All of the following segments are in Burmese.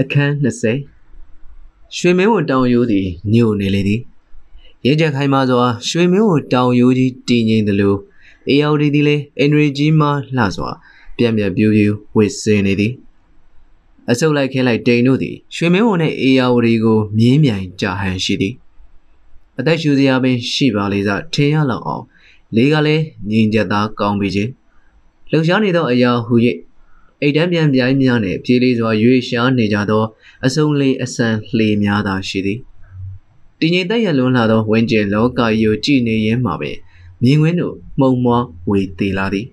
အခန်း20ရွှေမင်းဝတောင်ရိုးသည်ညို့နေလေသည်ရဲကြခိုင်မာစွာရွှေမင်းဝတောင်ရိုးကြီးတည်ငြိမ်သလိုအေယော်ဒီသည်လည်းအင်ဒရီကြီးမှလှစွာပြက်ပြက်ပြူးပြူးဝစ်စင်နေသည်အဆုပ်လိုက်ခဲလိုက်တိန်တို့သည်ရွှေမင်းဝနှင့်အေယော်ဒီကိုမြင်းမြိုင်ကြဟန်ရှိသည်အသက်ရှူစရာပင်ရှိပါလေစားထင်ရလောက်အောင် လေးကလည်းငြိမ်ကြသားကောင်းပြီချင်းလှူရှားနေသောအရာဟူ၍ အိတ်တန်းပြန်ပြိုင်းများနှင့်ပြေးလေးစွာရွေရှားနေကြသောအစုံလေးအဆန်လှေများသာရှိသည်တည်ငြိမ်သက်ရလွန်းလာသောဝင်းကျင်လောကကြီးကိုကြည်နေရင်းမှာပင်မြင်ကွင်းတို့မှုံမွားဝေသေးလာသည်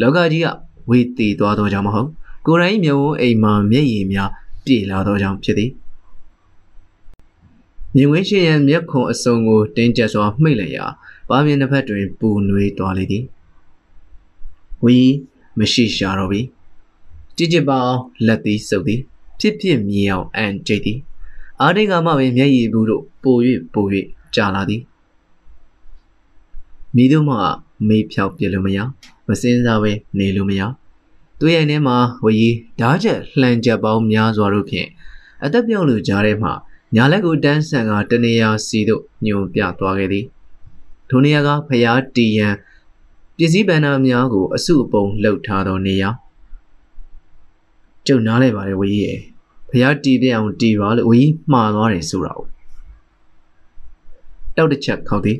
လောကကြီးကဝေသေးသွားသောကြောင့်မဟုတ်ကိုယ်တိုင်မြုံဝအိမ်မှာမျက်ရည်များပြေလာသောကြောင့်ဖြစ်သည်မြင်ကွင်းရှိရန်မျက်ခွန်အစုံကိုတင်းကျပ်စွာမှိတ်လျက်ပါမြင်တစ်ဖက်တွင်ပူနွေးသွားလေသည်ဝီ မရှိရှာတော့ပြီကြည်ကြည်ပါအောင်လက်သည်စုပ်သည်ဖြစ်ဖြစ်မြည်အောင်အန်ကြိတ်သည်အာဒိတ်ကမှပင်မျက်ရည်ဘူးတို့ပို၍ပို၍ကြာလာသည်မိတို့မှမေးဖြောက်ပြလို့မရမစင်းစားပဲနေလို့မရသူရဲ့ထဲမှာဝရီဓားချက်လှန်ချက်ပေါင်းများစွာတို့ဖြင့်အသက်ပြောင်းလူကြားထဲမှညာလက်ကိုတန်းဆန်ကတနေရာစီတို့ညွန်ပြသွားခဲ့သည်ထိုနေရာကဖျားတီရန် ပစ္စည်းဗန္နာများကိုအစုအပုံလှုပ်ထားသောနေရာကျုံနားလဲပါတယ်ဝကြီးရဲ့ဖျားတီပြအောင်တီပါလို့ဝကြီးမှားသွားတယ်ဆိုတာကိုတောက်တစ်ချက်ခောက်သည်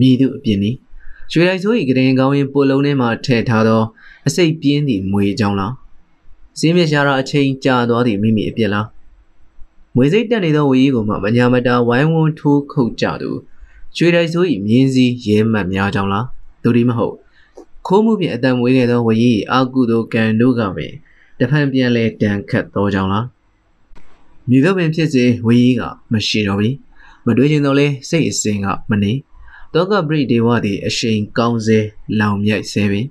မိသူအပြင်းသည်ရွှေလိုက်ဆို၏ကရင်ကောင်းရင်ပိုလုံးထဲမှထည့်ထားသောအစိတ်ပြင်းသည့်မွေကြောင်းလားစင်းမြရှာတော့အချိန်ကြာသွားသည့်မိမိအပြစ်လားမွေစိတ်တက်နေသောဝကြီးကိုမှမညာမတာဝိုင်းဝန်းထိုးခုတ်ကြသူရွှေလိုက်ဆို၏မြင်းစည်းရဲမှတ်များကြောင်းလား သူဒီမဟုတ်ခိုးမှုဖြင့်အတံမွေးခဲ့သောဝရီအာကုသိုကံတို့ကပင်တဖန်ပြန်လဲတန်ခတ်သောကြောင့်လားမြေတော့ပင်ဖြစ်စေဝရီကမရှိတော့ပြီမတွေးချင်တော့လဲစိတ်အစဉ်ကမနေတောကပရိဒေဝသည်အရှိန်ကောင်းစေလောင်မြိုက်ဆဲပင်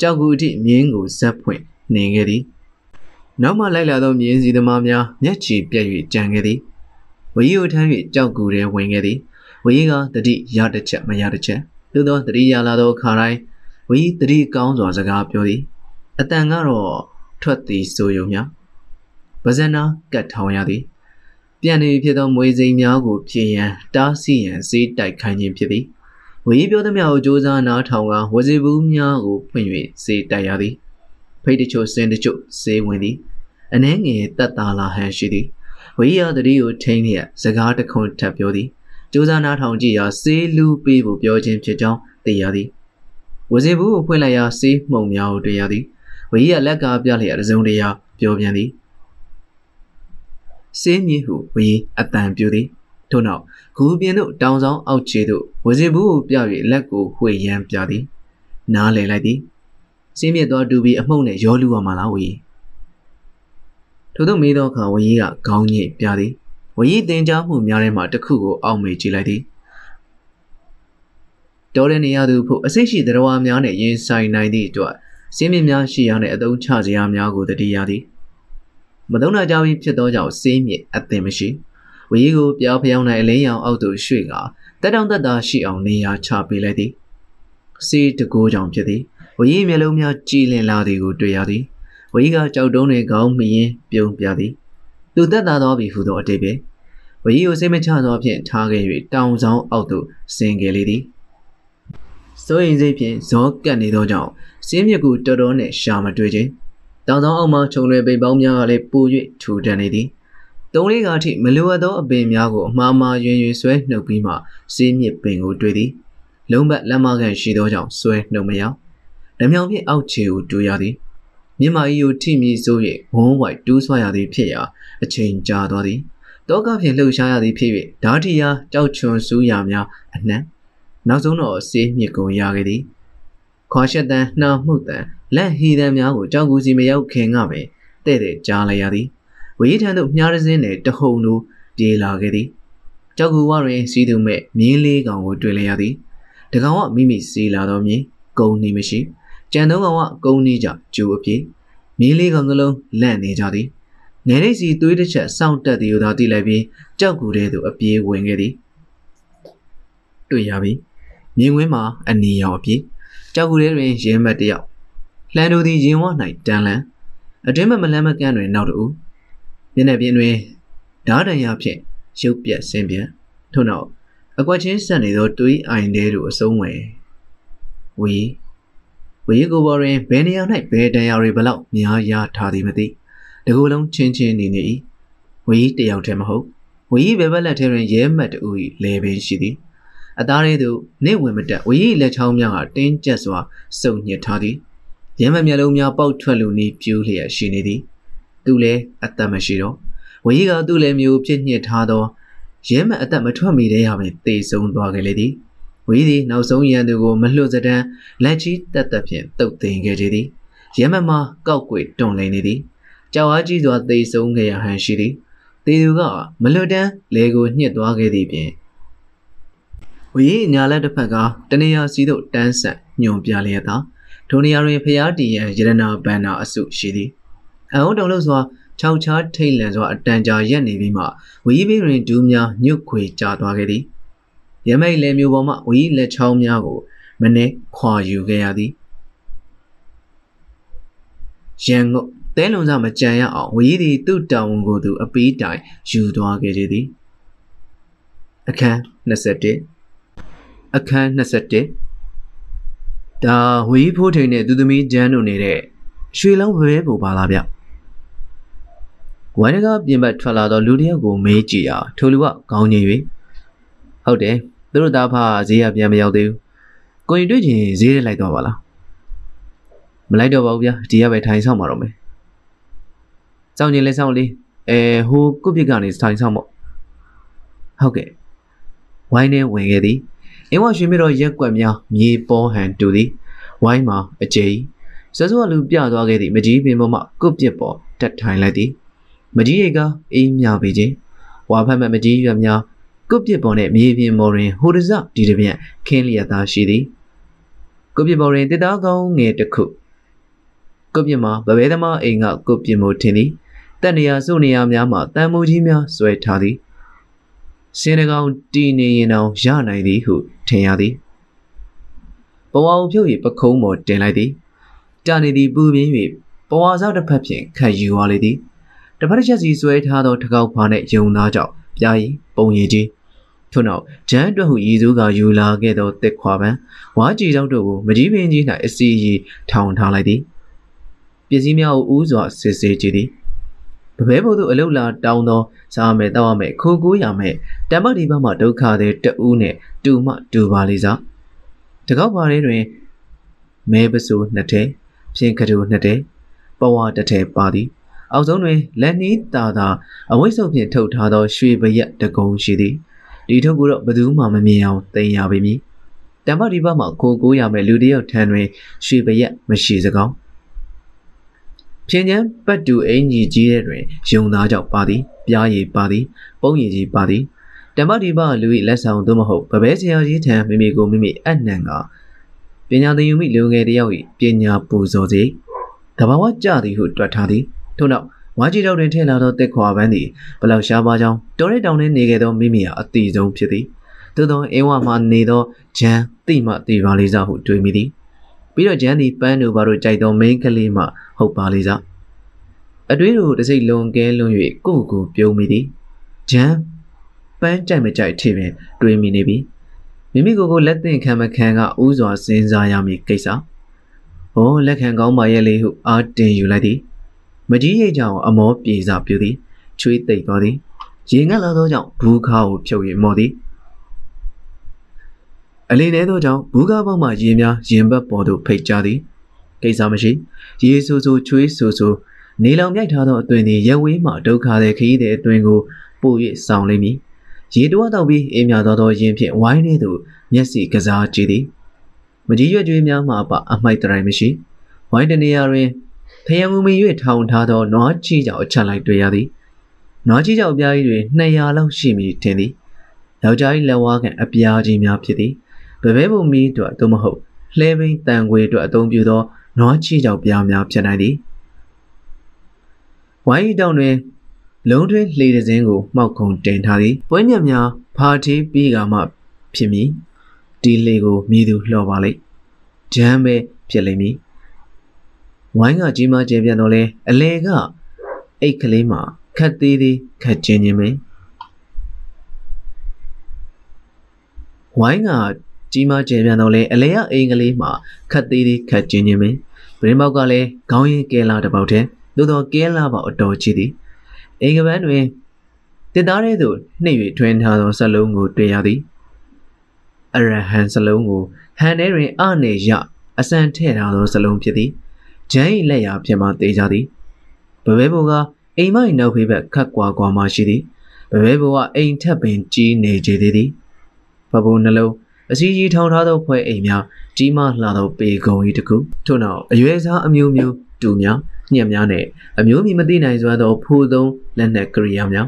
ကြောက်ကူအထိမြင်းကိုဇက်ဖွင့်နေခဲ့သည်နောက်မှလိုက်လာသောမြင်းစီသမားများမျက်ခြေပြက်၍ကြံခဲ့သည်ဝရီကိုထမ်း၍ကြောက်ကူထဲဝင်ခဲ့သည်ဝရီကတတိရတစ်ချက်မရတစ်ချက် သို့သောတတိယလာသောခါတိုင်းဝီတတိကောင်းစွာစကားပြောသည်အတန်ကတော့ထွက်သည်ဆိုယုံများဗဇနာကတ်ထောင်ရသည်ပြန်နေဖြစ်သောမွေစိမ်များကိုဖြည့်ရန်တားဆီးရန်စေးတိုက်ခိုင်းခြင်းဖြစ်သည်ဝီပြောသည်များကိုစ조사နားထောင်ကဝစီဘူးများကိုဖွင့်၍စေးတိုက်ရသည်ဖိတ်တချို့စင်တချို့စေးဝင်သည်အနှဲငယ်တက်တာလာဟန်ရှိသည်ဝီရတတိကိုထိန်းလျက်စကားတခွန်းထပ်ပြောသည် ကြိုးစားနားထောင်ကြည့်ရာဆေးလူပေးဖို့ပြောခြင်းဖြစ်ကြောင်းသိရသည်ဝစီဘူးကိုဖွင့်လိုက်ရာဆေးမှုံများကိုတွေ့ရသည်ဝကြီးကလက်ကားပြလျက်တစုံတရာပြောပြန်သည်ဆေးမြေဟုဝကြီးအတန်ပြူသည်ထို့နောက်ဂူပြင်းတို့တောင်ဆောင်အောက်ခြေသို့ဝစီဘူးကိုပြ၍လက်ကိုဝှေ့ရမ်းပြသည်နားလည်လိုက်သည်စင်းမြစ်သောတူပြီးအမှုန့်နဲ့ရောလူရမှာလားဝကြီးထို့သောမေးသောအခါဝကြီးကခေါင်းညိတ်ပြသည် ဝရီတင်ကြားမှုများထဲမှတစ်ခုကိုအောက်မေ့ကြည့်လိုက်သည်တော်တဲ့နေရာသူဖို့အစိတ်ရှိတရားများနဲ့ရင်ဆိုင်နိုင်သည့်အတွက်စင်းမြင့်များရှိရတဲ့အသုံးချစရာများကိုတတိယသည်မသုံးနာကြပြီးဖြစ်သောကြောင့်စင်းမြင့်အသင်မရှိဝရီကိုပြောင်းဖျောင်းနိုင်အလင်းရောင်အောက်သို့ရွှေ့ကတက်တောင့်တက်တာရှိအောင်နေရာချပေးလိုက်သည်စီးတကိုးကြောင့်ဖြစ်သည်ဝရီမျက်လုံးများကြည်လင်လာသည်ကိုတွေ့ရသည်ဝရီကကြောက်တုံးတွေခေါင်းမရင်ပြုံးပြသည် သူသက်သာသောပြီဟုသောအတိတ်ပဲဝရီကိုစိတ်မချသောဖြင့်ထားခဲ့၍တောင်ဆောင်အောက်သို့ဆင်းခဲ့လေသည်စိုးရင်စိတ်ဖြင့်ဇောကပ်နေသောကြောင့်စင်းမြက်ကူတော်တော်နဲ့ရှာမတွေ့ခြင်းတောင်ဆောင်အောက်မှခြုံလွယ်ပိန်ပေါင်းများကလည်းပို၍ထူထန်နေသည်တုံးလေးကအထိမလိုအပ်သောအပင်များကိုအမှားမှားယွင်ယွင်ဆွဲနှုတ်ပြီးမှစင်းမြစ်ပင်ကိုတွေ့သည်လုံးဘက်လက်မကန်ရှိသောကြောင့်ဆွဲနှုတ်မရဓမြောင်ဖြင့်အောက်ခြေကိုတူရသည် မြမကြီးကိုထိမိဆိုး၍ဝုန်းဝိုက်တူးဆွရသည်ဖြစ်ရာအချိန်ကြာသွားသည်တောကဖြင့်လှုပ်ရှားရသည်ဖြစ်၍ဓာတိယာကြောက်ချွန်စူးရာများအနှံ့နောက်ဆုံးတော့ဆေးမြစ်ကုန်ရခဲ့သည်ခွာရှက်တန်နှာမှုတန်လက်ဟီတန်များကိုကြောက်ကူစီမရောက်ခင်ကပင်တဲ့တဲ့ကြားလိုက်ရသည်ဝေးထံသို့မြားရစင်းနဲ့တဟုန်လိုပြေးလာခဲ့သည်ကြောက်ကူဝတွင်စီးသူမဲ့မြင်းလေးကောင်ကိုတွေ့လိုက်ရသည်တကောင်ကမိမိစီးလာတော့မြင်ကုန်းနေမရှိ ကြံသုံးကောင်ကကုန်းနေကြကျူအပြေးမြင်းလေးကောင်ကလုံးလန့်နေကြသည်ငယ်လေးစီသွေးတစ်ချက်စောင့်တက်သည်ကိုသာသိလိုက်ပြီးကြောက်ကူတဲ့သူအပြေးဝင်ခဲ့သည်တွေ့ရပြီမြင်းဝင်းမှာအနီရောင်အပြေးကြောက်ကူတဲ့တွင်ရင်းမတ်တယောက်လှန်တို့သည်ရင်ဝ၌တန်လန်အတွင်းမမလန်းမကန်းတွင်နောက်တူမျက်နှာပြင်တွင်ဓားတန်ရဖြင့်ရုပ်ပြက်ဆင်းပြက်ထို့နောက်အကွက်ချင်းဆက်နေသောတွေးအိုင်တဲတို့အစုံးဝယ်ဝီ ဝီကိုပေါ်တွင်ဘယ်နေရာ၌ဘယ်တန်ရာတွေဘလောက်များရထားသည်မသိတကူလုံးချင်းချင်းနေနေ၏ဝီတယောက်တည်းမဟုတ်ဝီဘယ်ဘက်လက်ထဲတွင်ရဲမတ်တူ၏လေပင်ရှိသည်အသားလေးသို့နေဝင်မတက်ဝီလက်ချောင်းများကတင်းကျပ်စွာစုံညစ်ထားသည်ရဲမတ်မျက်လုံးများပေါက်ထွက်လူနီးပြူးလျက်ရှိနေသည်သူလည်းအသက်မရှိတော့ဝီကသူ့လည်းမျိုးဖြစ်ညစ်ထားသောရဲမတ်အသက်မထွက်မီတည်းရပင်တေဆုံးသွားခဲ့လေသည် ဝီသည်နောက်ဆုံးရန်သူကိုမလွတ်စတမ်းလက်ချီတက်တက်ဖြင့်တုတ်သိမ်းခဲ့ကြသည်ရဲမတ်မှာကောက်ွယ်တွန်လိန်နေသည်ကြောက်အားကြီးစွာတေဆုံးခဲ့ရဟန်ရှိသည်တေသူကမလွတ်တမ်းလေကိုညှစ်သွားခဲ့သည်ဖြင့်ဝီညာလက်တစ်ဖက်ကတနေရာစီသို့တန်းဆက်ညွန်ပြလျက်သာထိုနေရာတွင်ဖျားတီရန်ရတနာဘန္နာအစုရှိသည်အဟုံးတုံလို့စွာခြောက်ချားထိတ်လန့်စွာအတန်ကြာရက်နေပြီးမှဝီဘေးတွင်ဒူးများညွတ်ခွေကျသွားခဲ့သည် ရမိတ်လည်းမျိုးပေါ်မှဝီလက်ချောင်းများကိုမနေ့ခွာယူခဲ့ရသည်ရန်ငုတ်တဲလုံစားမကြံရအောင်ဝီသည်သူ့တောင်ဝန်ကိုသူအပီးတိုင်ယူသွားခဲ့သည်အခန်း21အခန်း21ဒါဝီဖိုးထိန်နဲ့သူသမီးဂျန်တို့နေတဲ့ရွှေလောင်းဘဲပူပါလားဗျဝိုင်းကပြင်ပထွက်လာတော့လူတစ်ယောက်ကိုမေးကြည့်အောင်ထိုလူကခေါင်းငိ၍ဟုတ်တယ် သူတို့သားဖဈေးကပြန်မရောက်သေးဘူးကိုရင်တွေ့ချင်ဈေးထဲလိုက်တော့ပါလားမလိုက်တော့ပါဘူးဗျာဒီကပဲထိုင်ဆောင်ပါတော့မယ်စောင့်ကျင်လဲစောင့်လေးအဲဟိုကုတ်ပြစ်ကနေထိုင်ဆောင်ပေါ့ဟုတ်ကဲ့ဝိုင်းထဲဝင်ခဲ့သည်အင်းဝရွှေမြတော်ရက်ကွက်များမြေပေါ်ဟန်တူသည်ဝိုင်းမှာအကျိစစူကလူပြသွားခဲ့သည့်မကြီးပင်ပေါ်မှကုတ်ပြစ်ပေါ်တက်ထိုင်လိုက်သည်မကြီးရိတ်ကအေးမြပေခြင်းဝါဖက်မဲ့မကြီးရွက်များ ကုတ်ပြစ်ပေါ်နှင့်မြေပြင်ပေါ်တွင်ဟိုတစဒီတပြန့်ခင်းလျက်သားရှိသည်ကုတ်ပြစ်ပေါ်တွင်တစ်သားကောင်းငယ်တစ်ခုကုတ်ပြစ်မှာဗဘဲသမားအိမ်ကကုတ်ပြစ်မို့ထင်သည်တက်နေရစုနေရများမှာတန်မိုးကြီးများဆွဲထားသည်စင်းတကောင်တီနေရင်တောင်ရနိုင်သည်ဟုထင်ရသည်ဘဝအုပ်ဖြုတ်၍ပခုံးပေါ်တင်လိုက်သည်တာနေသည်ပူပြင်း၍ဘဝစားတစ်ဖက်ဖြင့်ခံယူသွားလေသည်တစ်ဖက်တစ်ချက်စီဆွဲထားသောတကောက်ဖားနှင့်ယုံသားကြောင့် ပြားရီပုံရည်ကြီးထို့နောက်ဂျန်အတွက်ဟုရည်စူးကယူလာခဲ့သောတစ်ခွာပန်းဝါကြည်တောက်တို့ကိုမကြီးပင်ကြီး၌အစီအီထောင်ထားလိုက်သည်ပစ္စည်းများကိုဥစွာစစ်ဆေးကြည့်သည်ပပဲဘုသူအလုလာတောင်းသောစားမယ်တောက်ရမယ်ခိုးကိုးရမယ်တမ္ပတိဘမှဒုက္ခတဲ့တူးနဲ့တူမှတူပါလိစားတကောက်ပါထဲတွင်မဲပစိုးနှစ်ထဲဖြင်းကတူနှစ်ထဲပဝါတစ်ထဲပါသည် အောက်ဆုံးတွင်လက်နီးတာသာအဝိတ်ဆုပ်ဖြင့်ထုတ်ထားသောရွှေပရက်တကုံရှိသည်ဒီထုတ်ကိုတော့ဘယ်သူမှမမြင်အောင်တင်ရပေမည်တမ္ပတိဘမှကိုကိုးရမယ်လူတယောက်ထံတွင်ရွှေပရက်မရှိစကောင်းဖြင်းချမ်းပတ်တူအင်ကြီးကြီးတဲ့တွင်ယုံသားကြောင့်ပါသည်ပြားရည်ပါသည်ပုံရည်ကြီးပါသည်တမ္ပတိပလူ၏လက်ဆောင်သို့မဟုတ်ဗပဲဆရာကြီးထံမိမိကိုမိမိအနှံကပညာသင်ယူမိလူငယ်တယောက်၏ပညာပူဇော်စေတဘာဝကြသည်ဟုတွက်ထားသည် ထို့နောက်ဝါကြီးတော်တွင်ထည့်လာသောတက်ခွာပန်းသည်ဘလောက်ရှားပါကြောင်းတော်ရဲတောင်တွင်နေခဲ့သောမိမိဟာအတိဆုံးဖြစ်သည်သို့သောအင်းဝမှနေသောဂျန်တိမှတိပါလေးစားဟုတွေးမိသည်ပြီးတော့ဂျန်သည်ပန်းတို့ဘာတို့ကြိုက်သောမိန်းကလေးမှဟုတ်ပါလေစားအတွေးတို့တစ်စိတ်လွန်ကဲလွန်၍ကိုယ့်ကိုယ်ပြုံးမိသည်ဂျန်ပန်းကြိုက်မကြိုက်ထိပင်တွေးမိနေပြီမိမိကိုယ်ကိုလက်သင့်ခံမခံကဥစွာစဉ်းစားရမည်ကိစ္စဟောလက်ခံကောင်းပါရဲ့လေဟုအားတင်ယူလိုက်သည် မကြီးရိတ်ကြောင်အမောပြေစာပြူသည်ချွေးသိပ်သွားသည်ရေငတ်လာသောကြောင့်ဘူးခါကိုဖြုတ်၍မော်သည်အလေးနေသောကြောင့်ဘူးကားပေါက်မှရေများရင်ဘက်ပေါ်သို့ဖိတ်ကြသည်ကိစ္စမရှိရေဆူဆူချွေးဆူဆူနေလောင်မြိုက်ထားသောအသွင်သည်ရက်ဝေးမှဒုက္ခတဲ့ခရီးတဲ့အသွင်ကိုပို့၍ဆောင်လိမ့်မည်ရေတွားတော့ပြီးအေးမြသောသောယင်းဖြင့်ဝိုင်းနေသူမျက်စိကစားကြည့်သည်မကြီးရွက်ကြွေးများမှပါအမိုက်တိုင်မရှိဝိုင်းတနေရာတွင် ဖယံမူမီ၍ထောင်ထားသောနွားချီကြောင်အချက်လိုက်တွေ့ရသည်နွားချီကြောင်အပြားကြီးတွင်200လောက်ရှိမည်ထင်သည်ယောက်ျား၏လက်ဝါးကန်အပြားကြီးများဖြစ်သည်ဗဘဲပုံမီတို့သို့မဟုတ်လှဲဘိန်းတန်ခွေတို့အသုံးပြုသောနွားချီကြောင်ပြားများဖြစ်နိုင်သည်ဝိုင်းတောင်တွင်လုံးတွင်းလှေတစင်းကိုမှောက်ခုံတင်ထားသည်ပွဲညက်များဖာတီးပြီးကမှဖြစ်မည်ဒီလှေကိုမြည်သူလှော်ပါလိမ့်ဂျမ်းပဲဖြစ်လိမ့်မည် ဝိုင်းကကြီးမားကျယ်ပြန့်တော့လဲအလေကအိတ်ကလေးမှာခတ်သေးသေးခတ်ချင်းချင်းပဲဝိုင်းကကြီးမားကျယ်ပြန့်တော့လဲအလေကအိမ်ကလေးမှာခတ်သေးသေးခတ်ချင်းချင်းပဲဗရင်ပေါက်ကလည်းခေါင်းရင်းကဲလာတစ်ပေါက်တည်းသို့တော့ကဲလာပေါက်အတော်ကြီးသည်အိမ်ကပန်းတွင်တစ်သားတဲ့သို့နှိပ်၍ထွင်းထားသောစလုံးကိုတွေ့ရသည်အရဟံစလုံးကိုဟန်ထဲတွင်အနေရအစံထဲ့ထားသောစလုံးဖြစ်သည် ဂျန်၏လက်ရာဖြစ်မှသေးကြသည်ဘဘဲဘိုကအိမ်မိုက်နောက်ဖေးဘက်ခတ်ကွာကွာမှရှိသည်ဘဘဲဘိုကအိမ်ထက်ပင်ကြီးနေကြသေးသည်ဘဘိုနှလုံးအစည်းကြီးထောင်ထားသောဖွဲအိမ်များကြီးမားလှသောပေကုံ၏တခုထို့နောက်အရွယ်စားအမျိုးမျိုးတူများညက်များနဲ့အမျိုးမီမသိနိုင်စွာသောဖိုးသုံးလက်နက်ကရိယာများ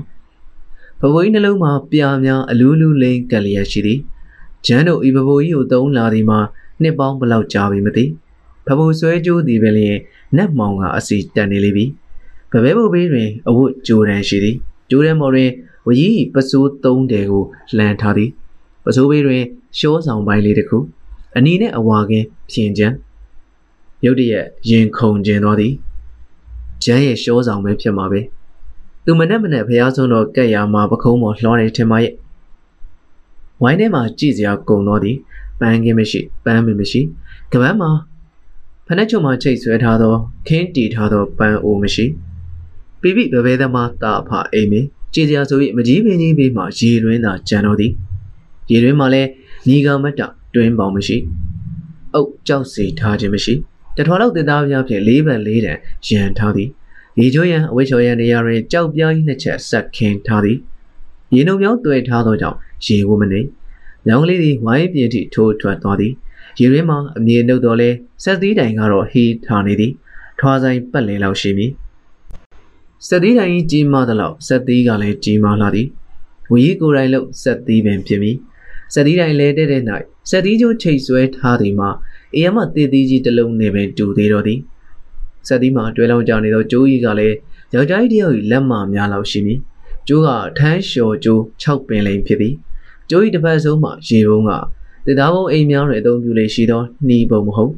ဘဘိုကြီးနှလုံးမှာပြာများအလူးလူးလိမ့်ကလျက်ရှိသည်ဂျန်တို့ဤဘဘိုကြီးကိုသုံးလာသည်မှာနှစ်ပေါင်းဘလောက်ကြာပြီမသိ ဘဘိုဆွဲကြိုးသည်ပဲလျင်နတ်မောင်ကအစီတန်နေလိပြီဘဘဲဘိုဘေးတွင်အဝတ်ကြိုးတန်းရှိသည်ကြိုးတန်းမော်တွင်ဝကြီးပစိုးသုံးတယ်ကိုလှန်ထားသည်ပစိုးဘေးတွင်ရှောဆောင်ပိုင်းလေးတစ်ခုအနီနဲ့အဝါကင်းဖြင်ချမ်းရုတ်တရက်ရင်ခုန်ကျင်သွားသည်ကျန်းရဲ့ရှောဆောင်ပဲဖြစ်မှာပဲသူမနဲ့မနဲ့ဖះဆုံးတော့ကက်ရမှာပခုံးပေါ်လှောနေထင်ပါရဲ့ဝိုင်းထဲမှာကြည့်စရာကုံတော့သည်ပန်းကင်းမရှိပန်းမမရှိကပန်းမှာ ဖနက်ချုံမှာချိတ်ဆွဲထားသောခင်းတီထားသောပန်းအိုမရှိပိပိဘဘဲသမားတာဖအိမ်မင်းကြည်စရာဆို၍မကြီးပင်ကြီးဘေးမှာရေတွင်းသာကြံတော်သည်ရေတွင်းမှာလည်းညီကမတ်တတွင်းပေါင်မရှိအုတ်ကြောက်စီထားခြင်းမရှိတထွာလောက်တင်သားပြဖြင့်လေးပန်လေးတန်ရန်ထားသည်ရေချိုးရန်အဝိချော်ရန်နေရာတွင်ကြောက်ပြားကြီးနှစ်ချက်ဆက်ခင်းထားသည်ရေနှုံမြောင်းတွေ့ထားသောကြောင့်ရေဝမနေညောင်လေးသည်ဝိုင်းပြင်းထိထိုးထွက်သွားသည် ရေရင်းမှာအမြေနှုတ်တော်လဲဆက်သီးတိုင်ကတော့ဟီးထားနေသည်ထွားဆိုင်ပတ်လည်လောက်ရှိမည်ဆက်သီးတိုင်ကြီးမားသလောက်ဆက်သီးကလည်းကြီးမားလာသည်ဝီကိုယ်တိုင်လို့ဆက်သီးပင်ဖြစ်မည်ဆက်သီးတိုင်လဲတဲ့တဲ့၌ဆက်သီးကျိုးချိတ်ဆွဲထားသည်မှာအေယမတည်သီးကြီးတစ်လုံးနဲ့ပင်တူသေးတော်သည်ဆက်သီးမှာတွဲလောင်းကြနေသောကျိုးကြီးကလည်းယောက်ျားကြီးတယောက်၏လက်မများလောက်ရှိမည်ကျိုးကထန်းလျှော်ကျိုး6ပင်လိမ်ဖြစ်သည်ကျိုး၏တစ်ဖက်ဆုံးမှာရေပုံးက တစ်သားဘုံအိမ်များတွင်အသုံးပြုလေရှိသောနှီးပုံမဟုတ်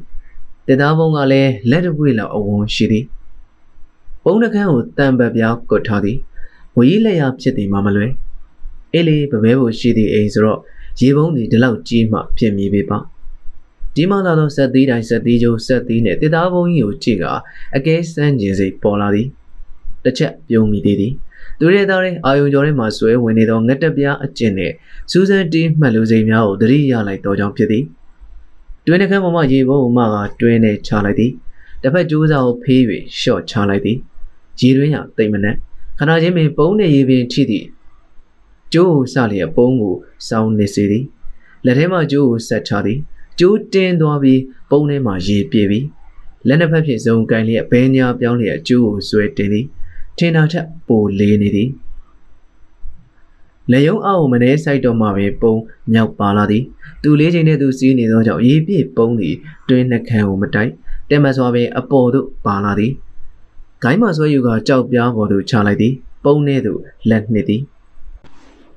တစ်သားဘုံကလည်းလက်တပွေလောက်အဝန်းရှိသည်ပုံနှကန်းကိုတံပတ်ပြားကွတ်ထားသည်ဝီလက်ရဖြစ်သည်မှမလွယ်အေးလေပပဲဖို့ရှိသည့်အိမ်ဆိုတော့ရေပုံးသည်ဒီလောက်ကြီးမှဖြစ်မည်ပေပါဒီမှလာသောဆက်သီးတိုင်းဆက်သီးကျိုးဆက်သီးနှင့်တစ်သားဘုံကြီးကိုကြည့်ကအကဲစမ်းကျင်စိတ်ပေါ်လာသည်တစ်ချက်ပြုံးမိသေးသည် သူရဲသားရဲ့အာယုံကျော်ထဲမှာဆွဲဝင်နေသောငက်တက်ပြားအကျင့်နဲ့စူးစမ်းတီးမှတ်လူစိမ်များကိုသတိရလိုက်တော်ကြောင့်ဖြစ်သည်တွင်းနှကမ်းပေါ်မှရေပုံးမှကတွင်းနဲ့ချလိုက်သည်တစ်ဖက်ကျိုးစားကိုဖေး၍ရှော့ချလိုက်သည်ရေတွင်းရတိမ်မနက်ခဏချင်းပင်ပုံးနဲ့ရေပင်ထိသည်ကျိုးကိုစလျက်ပုံးကိုစောင်းနေစေသည်လက်ထဲမှကျိုးကိုဆက်ချသည်ကျိုးတင်းသွားပြီးပုံးထဲမှရေပြေပြီးလက်နှစ်ဖက်ဖြင့်ဇုံကန်လျက်ဘဲညာပြောင်းလျက်ကျိုးကိုဆွဲတင်သည် ထင်တာထက်ပိုလေးနေသည်လေယုံအောက်မနေဆိုင်တော့မှပဲပုံမြောက်ပါလာသည်သူလေးချိန်နဲ့သူစီးနေသောကြောင့်ရေပြည့်ပုံသည်တွင်းနှခမ်းကိုမတိုက်တက်မစွာပင်အပေါ်သို့ပါလာသည်ဂိုင်းမဆွဲယူကကြောက်ပြားပေါ်သို့ချလိုက်သည် ပုံထဲသို့လက်နှစ်သည်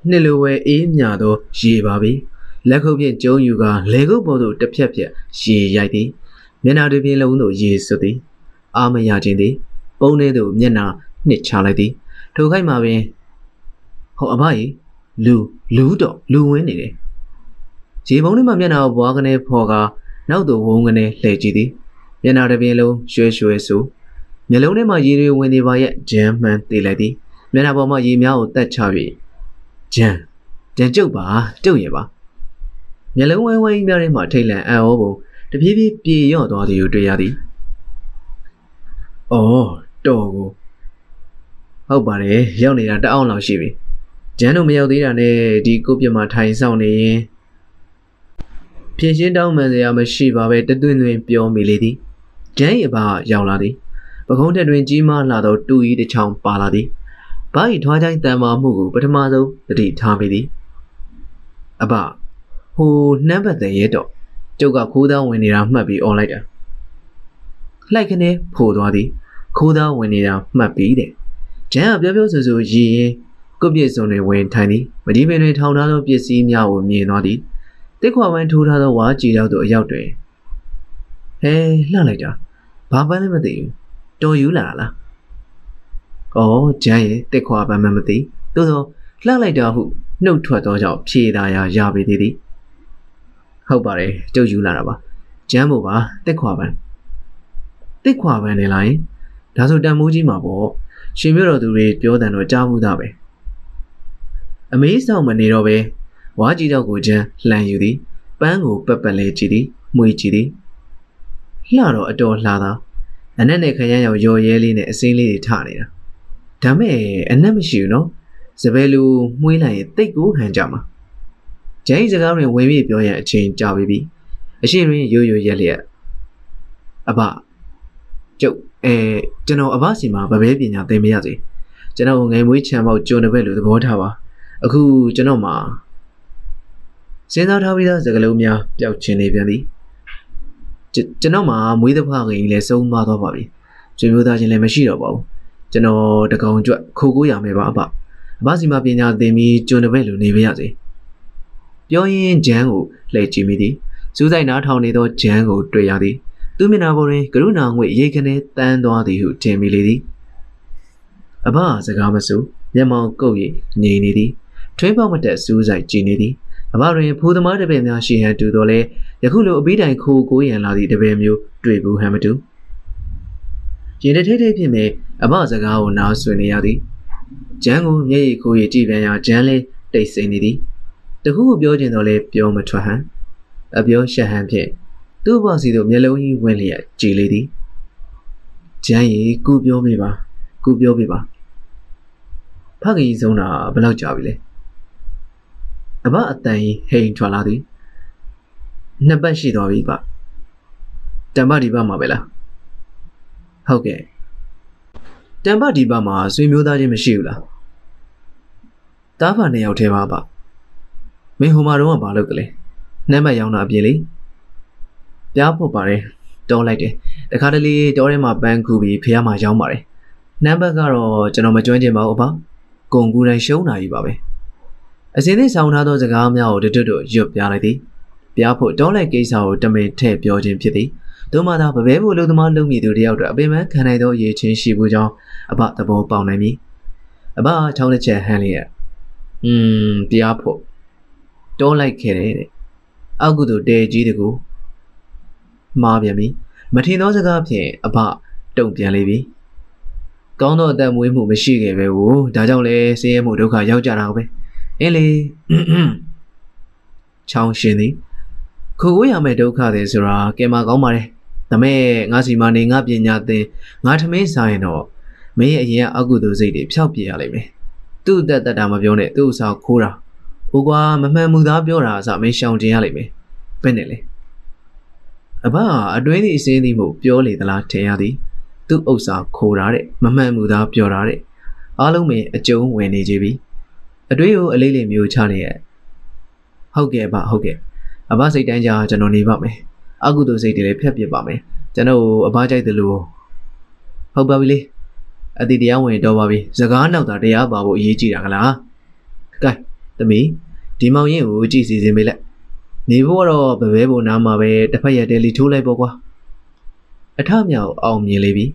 နှစ်လိုဝဲအေးမြသောရေပါပြီလက်ခုပ်ဖြင့်ကျုံယူကလေကုတ်ပေါ်သို့တစ်ဖြက်ဖြက်ရေရိုက်သည်မျက်နှာတွေပြင်လုံးသို့ရေစွသည်အာမရခြင်းသည် ပုံထဲသို့မျက်နှာ နှစ်ချလိုက်သည်ထိုခိုက်မှာပင်ဟောအဘကြီးလူလူတော့လူဝင်းနေတယ်ရေပုံးထဲမှာမျက်နှာကိုဘွားကနေဖော်ကနောက်သို့ဝုန်းကနေလှည့်ကြည့်သည်မျက်နှာတစ်ပြင်လုံးရွှဲရွှဲဆူမျက်လုံးထဲမှာရေတွေဝင်နေပါရဲ့ဂျမ်းမှန်တေးလိုက်သည်မျက်နှာပေါ်မှာရေများကိုတက်ချ၍ဂျမ်းဂျမ်းကျုပ်ပါကျုပ်ရဲ့ပါမျက်လုံးဝဲဝဲကြီးများထဲမှာထိတ်လန့်အံ့ဩပုံတပြေးပြေးပြေရော့သွားသည်ကိုတွေ့ရသည်။အော်တော်ကို ဟုတ်ပါတယ်ရောက်နေတာတအောင်လောက်ရှိပြီဂျန်တို့မရောက်သေးတာနဲ့ဒီကုတ်ပြမှာထိုင်ဆောင်နေရင်ဖြည့်ရှင်းတောင်းမှန်စရာမရှိပါပဲတသွင်းသွင်းပြောမိလေသည်ဂျန်၏အဘရောက်လာသည်ပကုံးတက်တွင်ကြီးမားလာသောတူဤတစ်ချောင်းပါလာသည်ဘာ၏ထွားချိုင်းတန်မာမှုကိုပထမဆုံးတတိထားမိသည်အဘဟိုနှမ်းပတ်တဲ့ရဲတော့ကျုပ်ကခိုးသားဝင်နေတာမှတ်ပြီးអော်လိုက်တာလှိုက်ခနဲ့ဖိုသွားသည်ခိုးသားဝင်နေတာမှတ်ပြီးတဲ့ ဂျန်ကပြောပြောဆိုဆိုရည်ရင်ကုတ်ပြည့်စုံတွေဝင်ထိုင်သည်မဒီပင်တွေထောင်ထားသောပစ္စည်းများကိုမြင်သွားသည်တစ်ခွာဝမ်းထိုးထားသောဝါကြည်ရောက်သို့အရောက်တွင်ဟဲလှလိုက်တာဘဘာပန်းလည်းမသိဘူးတော်ယူလာလားဩဂျန်ရဲ့တက်ခွာပန်းမမသိသို့သောလှလိုက်တာဟုနှုတ်ထွက်သောကြောင့်ဖြေသာရာရပေသေးသည်ဟုတ်ပါတယ်ကျုပ်ယူလာတာပါဂျမ်းမို့ပါတက်ခွာပန်းတက်ခွာပန်းနေလိုက်ဒါဆိုတန်မိုးကြီးမှာပေါ့ ရှင်မျိုးတော်သူတွေပြောတယ်တော့ကြားမှုသားပဲအမေးဆောင်မနေတော့ပဲဝါကြီးတော့ကိုချမ်းလှန်ယူသည်ပန်းကိုပက်ပက်လေးကြည့်သည်မှုကြည့်သည်လှတော့အတော်လှသာအနက်နဲ့ခရမ်းရောက်ရော်ရဲလေးနဲ့အစင်းလေးတွေထနေတာဒါမဲ့အနက်မရှိဘူးနော်စပယ်လူမှုေးလိုက်ရင်တိတ်ကိုဟန်ကြမှာဂျိုင်းစကားတွင်ဝင်ပြီးပြောရန်အချိန်ကြာပြီပြီအရှိရင်ရိုးရိုးရက်လျက်အဘ ကျုပ်အဲကျွန်တော်အဘစီမှာဗပဲပညာသင်မရစေကျွန်တော်ငယ်မွေးချမ်းပေါက်ကြုံတဲ့ဘက်လိုသဘောထားပါအခုကျွန်တော်မှာစဉ်းစားထားပြီးသားစကားလုံးများပျောက်ချင်နေပြန်သည်ကျွန်တော်မှာမွေးသဖခင်လည်းဆုံးမသွားပါပြီကျွေးမျိုးသားချင်းလည်းမရှိတော့ပါဘူးကျွန်တော်တကောင်ကြွခိုးကိုရမယ်ပါအဘအဘစီမှာပညာသင်ပြီးကျွန်းတဲ့ဘက်လိုနေပါရစေပြောရင်းဂျန်ကိုလှည့်ကြည့်မိသည်စူးစိုက်နားထောင်နေသောဂျန်ကိုတွေ့ရသည် သူမျက်နှာပေါ်တွင်ကရုဏာငွေရိတ်ခနဲတန်းသွားသည်ဟုထင်မိလေသည်အဘစကားမဆိုမျက်မှောင်ကုပ်၍ငြိမ်နေသည်ထွေးပေါက်မတက်စူးစိုက်ကြည့်နေသည်အဘတွင်ဖိုးသမားတပည့်များရှိဟန်တူတော်လဲယခုလိုအပီးတိုင်ခိုးကိုရန်လာသည့်တပည့်မျိုးတွေ့ဘူးဟန်မတူရင်တထိတ်ထိတ်ဖြစ်မဲ့အဘစကားကိုနားဆွနေရသည်ဂျန်ကိုမျက်ရည်ခိုးရကြည့်ပြန်ရာဂျန်လဲတိတ်ဆိတ်နေသည်တခုခုပြောချင်တော့လဲပြောမထွက်ဟန်အပြောရှက်ဟန်ဖြင့် သူ့ဘောက်စီတို့မျက်လုံးကြီးဝင်လျက်ကြည်လေသည်ဂျန်ရီကုပြောမိပါကုပြောမိပါဖခင်ဆုံးတာဘယ်လောက်ကြာပြီလဲအဘအတန်ကြီးဟိန်ထွက်လာသည်နှစ်ပတ်ရှိသွားပြီပါတံပဒီပမှာပဲလားဟုတ်ကဲ့တံပဒီပမှာဆွေမျိုးသားချင်းမရှိဘူးလားတားဖာနှစ်ယောက်ထဲပါပါမင်းဟိုမှာတော့မလုပ်ကလေးနှမ်းမရောင်းတာအပြင်လေ ပြားဖို့ပါတယ်တောလိုက်တယ်တခါတလေတောထဲမှာပန်းကူပြီးဖះမှာရောင်းပါတယ်နံပါတ်ကတော့ကျွန်တော်မကျွမ်းကျင်ပါဘူးအဖကုံကူတိုင်းရှုံးတာကြီးပါပဲအစင်းသေးဆောင်ထားသောစကားများကိုတွတ်တွတ်ရွတ်ပြလိုက်သည်ပြားဖို့တောလိုက်ကိစ္စကိုတမင်ထည့်ပြောခြင်းဖြစ်သည်တို့မှသာဗပဲဖို့လူသမားလုံမိသူတယောက်တို့အပင်ပန်းခံနိုင်သောရည်ချင်းရှိမှုကြောင့်အဘသဘောပေါက်နိုင်ပြီအဘချောင်းတစ်ချက်ဟန်းလျက်อืมပြားဖို့တောလိုက်ခဲ့တယ်တဲ့အောက်ကုသိုလ်တဲကြီးတကူ မှားပြန်ပြီမထင်သောစကားဖြင့်အဘတုံပြန်လေပြီကောင်းသောအသက်မွေးမှုမရှိခဲ့ပဲဘူးဒါကြောင့်လဲဆင်းရဲမှုဒုက္ခရောက်ကြတာပဲအင်းလေချောင်းရှင်သည်ခိုးရမယ့်ဒုက္ခတွေဆိုတာကဲမှာကောင်းပါတယ်ဒါမဲ့ငါစီမနေငါပညာသင်ငါထမင်းစားရင်တော့မင်းရဲ့အရင်အကုသိုလ်စိတ်တွေဖျောက်ပြရလိမ့်မယ်သူ့အသက်တက်တာမပြောနဲ့သူ့ဥစားခိုးတာဟိုကွာမမှန်မှုသားပြောတာအစမင်းရှောင်ကျင်ရလိမ့်မယ်ဘယ်နဲ့လဲ အဘအတွင်းသည်အစင်းသည်မို့ပြောလေသလားထင်ရသည်သူ့ဥစ္စာခိုးတာတဲ့မမှန်မှုသားပြောတာတဲ့အားလုံးပင်အကျုံးဝင်နေကြပြီအတွေးကိုအလေးလေးမျိုးချနေရဲ့ဟုတ်ကဲ့ဗျဟုတ်ကဲ့အဘစိတ်တိုင်းကြကျွန်တော်နေပါမယ်အကုသိုလ်စိတ်တွေလည်းဖျက်ပစ်ပါမယ်ကျွန်တော်အဘကြိုက်တယ်လို့ဟုတ်ပါပြီလေအတိတရားဝင်တော့ပါပြီစကားနောက်တာတရားပါဖို့အရေးကြီးတာကလားကဲသမီးဒီမောင်ရင်ကိုကြည့်စီစဉ်ပေးလိုက် နေဖို့ကတော့ဘပဲဘုံနားမှာပဲတစ်ဖက်ရက်တဲလီထိုးလိုက်ပေါ့ကွာအထမြောက်အောင်မြင်လေပြီ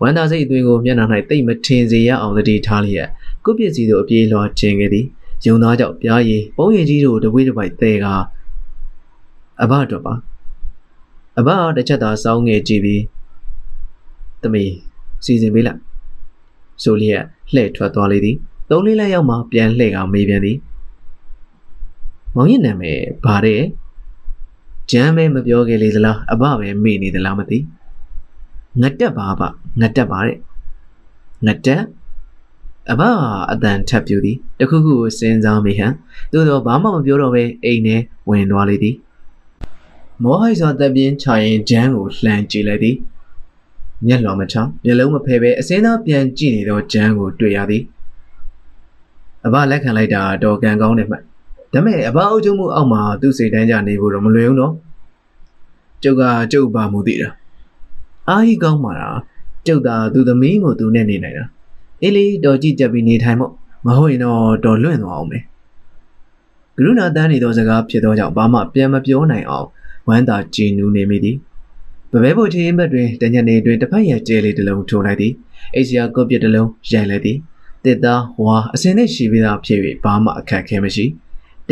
ဝမ်းသာစိတ်အတွင်းကိုမျက်နှာ၌တိတ်မထင်စေရအောင်တတိထားလျက်ကုပစ္စည်းတို့အပြေးလွှာခြင်းခဲ့သည်ယုံသားကြောင့်ပြားရည်ပုံရင်ကြီးတို့တပွေးတစ်ပိုက်တဲကအဘတော့ပါအဘတစ်ချက်သာစောင်းငယ်ကြည့်ပြီးတမီစီစဉ်ပေးလိုက်ဆိုလျက်လှဲ့ထွက်သွားလေသည်သုံးလေးလက်ရောက်မှပြန်လှဲ့ကမေးပြန်သည် မောင်ရင်နာမည်ဘာတဲ့ဂျမ်းမဲမပြောခဲ့လေသလားအဘပဲမေ့နေသလားမသိငတက်ပါဗျငတက်ပါတဲ့ငတက်အဘအတန်ထပ်ပြူသည်တခုခုကိုစဉ်းစားမိဟန်သို့တော့ဘာမှမပြောတော့ပဲအိမ်ထဲဝင်သွားလေသည်မောဟိုက်စွာတပ်ပြင်းချရင်ဂျမ်းကိုလှမ်းကြည့်လိုက်သည်မျက်လွန်မချမျက်လုံးမဖယ်ပဲအစင်းသားပြန်ကြည့်နေသောဂျမ်းကိုတွေ့ရသည်အဘလက်ခံလိုက်တာတော့ကံကောင်းတယ်မှ ဒါမဲ့အဘအုပ်ချုပ်မှုအောက်မှာသူ့စိတ်တန်းကြနေဖို့တော့မလွယ်ဘူးနော်ကျုပ်ကကျုပ်ပါမှုသိတာအားကြီးကောင်းပါလားကျုပ်သာသူသမီးမို့သူနဲ့နေနိုင်တာအေးလေတော်ကြည့်ကြပြီးနေထိုင်မို့မဟုတ်ရင်တော့တော်လွင့်သွားအောင်မယ်ကရုဏာတန်းနေသောစကားဖြစ်သောကြောင့်ဘာမှပြန်မပြောနိုင်အောင်ဝမ်းသာကြည်နူးနေမိသည်ဗပဲဖို့ချင်းဘက်တွင်တညနေတွင်တစ်ဖက်ရကျဲလေးတစ်လုံးထိုးလိုက်သည်အိတ်စရာကော့ပြစ်တစ်လုံးရိုက်လိုက်သည်တစ်သားဝါအစင်းနဲ့ရှိပြီးသားဖြစ်၍ဘာမှအခက်ခဲမရှိ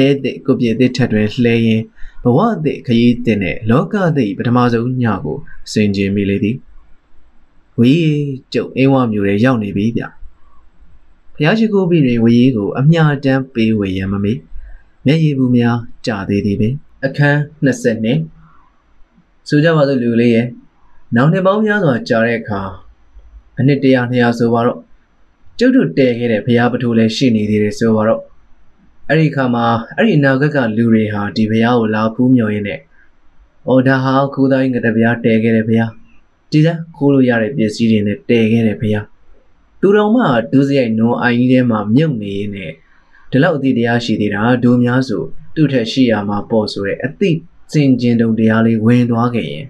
တဲတဲ့ကော့ပြစ်တစ်ထက်တွင်လှဲရင်းဘဝအသည့်ခရီးတင်တဲ့လောကသည့်ပထမဆုံးညကိုဆင်ခြင်မိလေသည်ဝီကျုပ်အင်းဝမျိုးတွေရောက်နေပြီဗျဖျားရှိခိုးပြီးတွင်ဝီကိုအမြတမ်းပေးဝေရန်မမေ့မျက်ရည်ဘူးများကြာသေးသည်ပင်အခန်း20နှစ်ဆိုကြပါစို့လူလေးရဲ့နောင်နှစ်ပေါင်းများစွာကြာတဲ့အခါအနှစ်တရာ200ဆိုပါတော့ကျုပ်တို့တည်ခဲ့တဲ့ဘုရားပထိုးလည်းရှိနေသေးတယ်ဆိုပါတော့ အဲ့ဒီခါမှာအဲ့ဒီနာဂတ်ကလူတွေဟာဒီဘုရားကိုလာဖူးမြော်ရင်းနဲ့အော်ဒါဟာခိုးသားကြီးငတဲ့ဘုရားတည်ခဲ့တဲ့ဘုရားဒီစားခိုးလို့ရတဲ့ပစ္စည်းတွေနဲ့တည်ခဲ့တဲ့ဘုရားသူတော်မှဒုစရိုက်နွန်အိုင်ကြီးထဲမှာမြုပ်နေရင်းနဲ့ဒီလောက်အသည့်တရားရှိသေးတာဒိုများဆိုသူ့ထက်ရှိရမှာပေါ့ဆိုတဲ့အသည့်စင်ကျင်တုံတရားလေးဝင်သွားခဲ့ရင်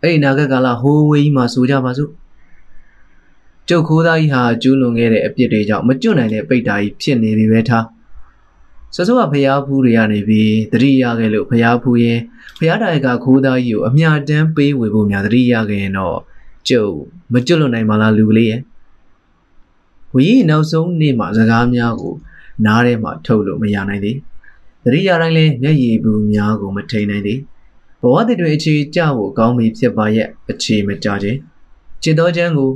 အဲ့ဒီနာဂတ်ကာလဟိုးဝေးကြီးမှာဆိုကြပါစို့ ကျုပ်ခိုးသားကြီးဟာကျူးလွန်ခဲ့တဲ့အပြစ်တွေကြောင့်မကျွတ်နိုင်တဲ့ပိတ်တာကြီးဖြစ်နေပြီပဲထားဆဆကဖျားဖူးတွေကနေပြီးတတိရခဲ့လို့ဖျားဖူးရင်ဖျားတိုင်ကခိုးသားကြီးကိုအမြတမ်းပေးဝေဖို့များတတိရခဲ့ရင်တော့ကျုပ်မကျွတ်လွန်နိုင်ပါလားလူကလေးရဲ့ဝီနောက်ဆုံးနေ့မှာစကားများကိုနားထဲမှာထုတ်လို့မရနိုင်သေးတတိယတိုင်းလဲမျက်ရည်ဘူးများကိုမထိန်နိုင်သေးဘဝတည်တွေအခြေကျဖို့ကောင်းပြီဖြစ်ပါရဲ့အခြေမကြခြင်းจิตတော်ချမ်းကို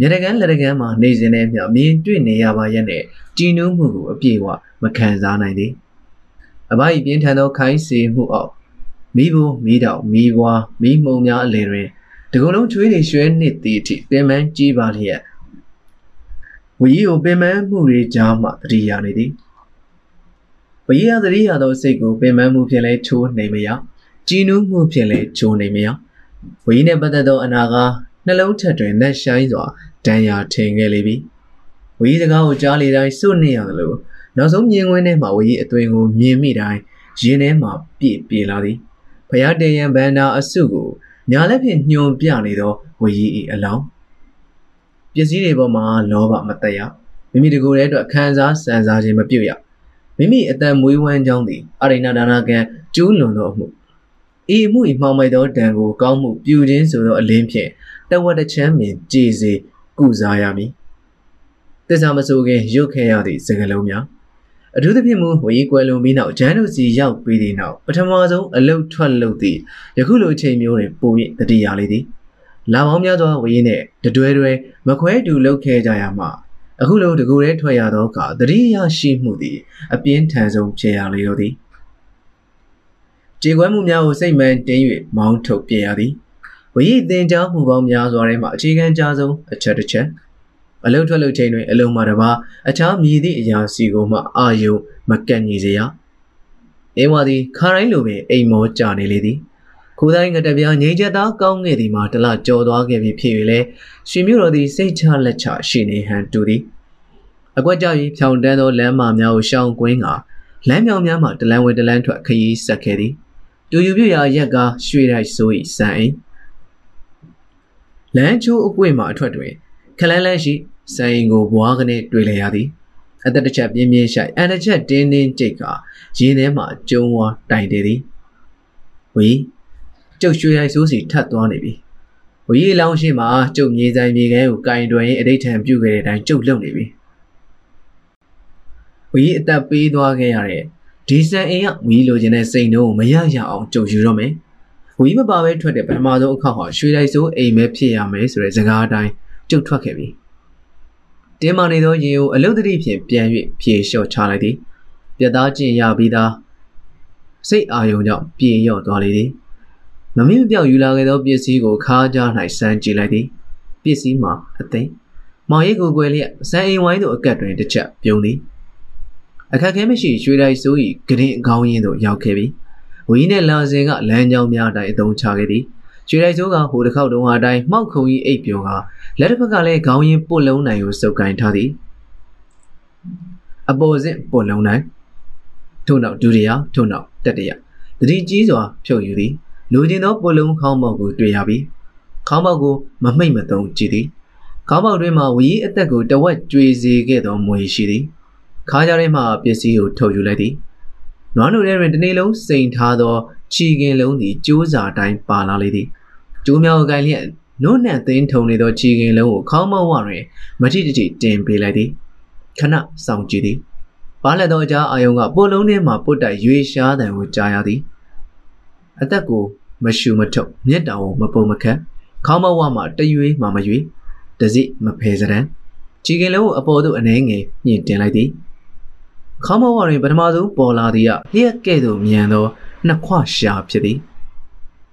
ညတကန်လက်တကန်မှာနေစဉ်နဲ့မျှမြင်တွေ့နေရပါရဲ့နဲ့ကြည်နူးမှုကိုအပြည့်အဝမခံစားနိုင်သေးအဘဤပြင်းထန်သောခိုင်းစေမှုအောက်မိဖို့မိတော့မိဘွားမိမှုံများအလယ်တွင်တကုံလုံးချွေးတွေရွှဲနှစ်သည့်အထိပင်မကြီးပါလျက်ဝီကိုပင်မမှုတွေကြားမှတတိယနေသည်ဝီရသတိရသောစိတ်ကိုပင်မမှုဖြင့်လဲချိုးနေမရကြည်နူးမှုဖြင့်လဲချိုးနေမရဝီနှင့်ပတ်သက်သောအနာက နှလုံးထက်တွင်နှက်ဆိုင်စွာတန်ရာထင်ခဲ့လေပြီဝီစကားကိုကြားလေတိုင်းစွန့်နေရတယ်လို့နောက်ဆုံးမြင်ကွင်းထဲမှာဝီအသွင်ကိုမြင်မိတိုင်းရင်ထဲမှာပြည့်ပြေလာသည်ဖယားတေရန်ဘန္နာအစုကိုညာလက်ဖြင့်ညှို့ပြနေသောဝီ၏အလောင်းပစ္စည်းတွေပေါ်မှာလောဘမတက်ရမိမိတကူရဲ့အတွက်ခံစားစံစားခြင်းမပြုတ်ရမိမိအတန်မွေးဝမ်းကြောင်းသည်အရိဏဒါနာကံကျူးလွန်သောအမှု ဤအမှု၏မှောင်မိုက်သောတံကိုကောင်းမှုပြုခြင်းဆိုသောအလင်းဖြင့်တဝတ်တချမ်းမြင်ကြည်စေကုစားရမည်တစ္ဆာမဆိုခင်ရုတ်ခဲရသည့်စကလုံးများအထူးသဖြင့်မူဝေးကွယ်လွန်ပြီးနောက်ဂျန်တို့စီရောက်ပြီးတဲ့နောက်ပထမဆုံးအလုတ်ထွက်လုတ်သည့်ယခုလိုအချိန်မျိုးတွင်ပုံရိပ်တတိယလေးသည်လာပေါင်းများသောဝေးနှင့်တတွဲတွဲမခွဲတူလုတ်ခဲကြရမှအခုလိုတကူရဲထွက်ရသောအခါတတိယရှိမှုသည်အပြင်းထန်ဆုံးဖြစ်ရလေတော့သည် ကြေကွဲမှုများကိုစိတ်မှန်တင်း၍မောင်းထုတ်ပြရသည်ဝိသင်ကြားမှုပေါင်းများစွာထဲမှအခြေခံကြားဆုံးအချက်တစ်ချက်အလုံးထွက်လို့ချိန်တွင်အလုံးမှာတပါအခြားမြည်သည့်အရာစီကိုမှအာယုံမကန့်ညီစေရအင်းဝါသည်ခါတိုင်းလိုပင်အိမ်မောကြနေလေသည်ခိုးတိုင်းငတပြားငိမ့်ချက်သားကောင်းခဲ့သည်မှာတလကြော်သွားခဲ့ပြီဖြစ်၍လဲရွှေမြို့တော်သည်စိတ်ချလက်ချရှိနေဟန်တူသည်အကွက်ကြ၍ဖြောင်တန်းသောလမ်းမများကိုရှောင်းကွင်းကလမ်းမြောင်များမှတလန်းဝင်တလန်းထွက်ခရီးဆက်ခဲ့သည် တူယူပြရာရက်ကရွှေတိုက်ဆို၏စံအိမ်လမ်းချိုးအကွေ့မှအထွက်တွင်ခလန်းလန်းရှိစံအိမ်ကိုဘွားကနေတွေ့လျရသည်အသက်တစ်ချက်ပြင်းပြင်းရှိုက်အန်တစ်ချက်တင်းတင်းကြိတ်ကရင်းထဲမှကျုံဝါတိုင်တည်သည်ဝီကျုပ်ရွှေရိုက်ဆိုးစီထပ်သွားနေပြီဝီလောင်းရှိမှကျုပ်မြေဆိုင်မြေခဲကိုကင်တွင်အဋိဌံပြုတ်ခဲ့တဲ့အတိုင်းကျုပ်လုံနေပြီဝီအသက်ပေးသွားခဲ့ရတဲ့ ဒီဆန်အိမ်ကဝီလိုချင်တဲ့စိန်တို့ကိုမရရအောင်ကြုံယူတော့မယ်ဝီမပါပဲထွက်တဲ့ပထမဆုံးအခါဟာရွှေတိုက်စိုးအိမ်ပဲဖြစ်ရမယ်ဆိုတဲ့စကားအတိုင်းကျုပ်ထွက်ခဲ့ပြီတင်းမာနေသောရင်ကိုအလုတ်တတိဖြင့်ပြန်၍ဖြေလျှော့ချလိုက်သည်ပြတ်သားကျင်ရပြီးသားစိတ်အာယုံကြောင့်ပြေလျော့သွားလေသည်မမင်းမပြောက်ယူလာခဲ့သောပစ္စည်းကိုခါးကြား၌စမ်းကြည့်လိုက်သည်ပစ္စည်းမှာအသိမောင်ရိပ်ကိုကွယ်လျက်စံအိမ်ဝိုင်းသို့အကက်တွင်တစ်ချက်ပြုံးသည် အခက်ခဲမရှိရွှေတိုက်စိုး၏ဂရင်အကောင်းရင်းသို့ရောက်ခဲ့ပြီဝီးနဲ့လာစင်ကလမ်းကြောင်းများအတိုင်းအသုံးချခဲ့သည်ရွှေတိုက်စိုးကဟိုတစ်ခေါက်တုန်းကအတိုင်းမှောက်ခုံကြီးအိပ်ပျော်ကလက်တစ်ဖက်ကလည်းခေါင်းရင်းပုတ်လုံးနိုင်ကိုစုပ်ကင်ထားသည်အပေါ်စစ်ပုတ်လုံးနိုင်ထို့နောက်ဒုတိယထို့နောက်တတိယတတိကြီးစွာဖြုတ်ယူသည်လူကျင်သောပုတ်လုံးခေါင်းပေါက်ကိုတွေ့ရပြီးခေါင်းပေါက်ကိုမမိတ်မသုံးကြည့်သည်ခေါင်းပေါက်တွင်မှဝီအသက်ကိုတဝက်ကျွေစေခဲ့သောမွေရှိသည် ခါးကြားထဲမှပစ္စည်းကိုထုတ်ယူလိုက်သည်နွားနိုထဲတွင်တနေ့လုံးစိန်ထားသောချီကင်လုံးသည်ကျိုးစာတိုင်းပါလာလေသည်ကျိုးမြောက်ကိုင်လျက်နုနှံသိန်းထုံနေသောချီကင်လုံးကိုခေါင်းမဝတွင်မတိတတိတင်ပေးလိုက်သည်ခဏစောင့်ကြည့်သည်ပါလက်သောအကြားအာယုံကပိုလုံးထဲမှပုတ်တိုက်ရွေရှားတံကိုကြားရသည်အသက်ကိုမရှူမထုတ်မျက်တောင်ကိုမပုံမခတ်ခေါင်းမဝမှတရွေးမှမရွေးတစိမဖယ်စရန်ချီကင်လုံးကိုအပေါ်သို့အနှဲငယ်ညှင့်တင်လိုက်သည် ခေါင်းမဝတွင်ပထမဆုံးပေါ်လာသည်ကလျက်ကဲ့သို့မြန်သောနှစ်ခွရှာဖြစ်သည်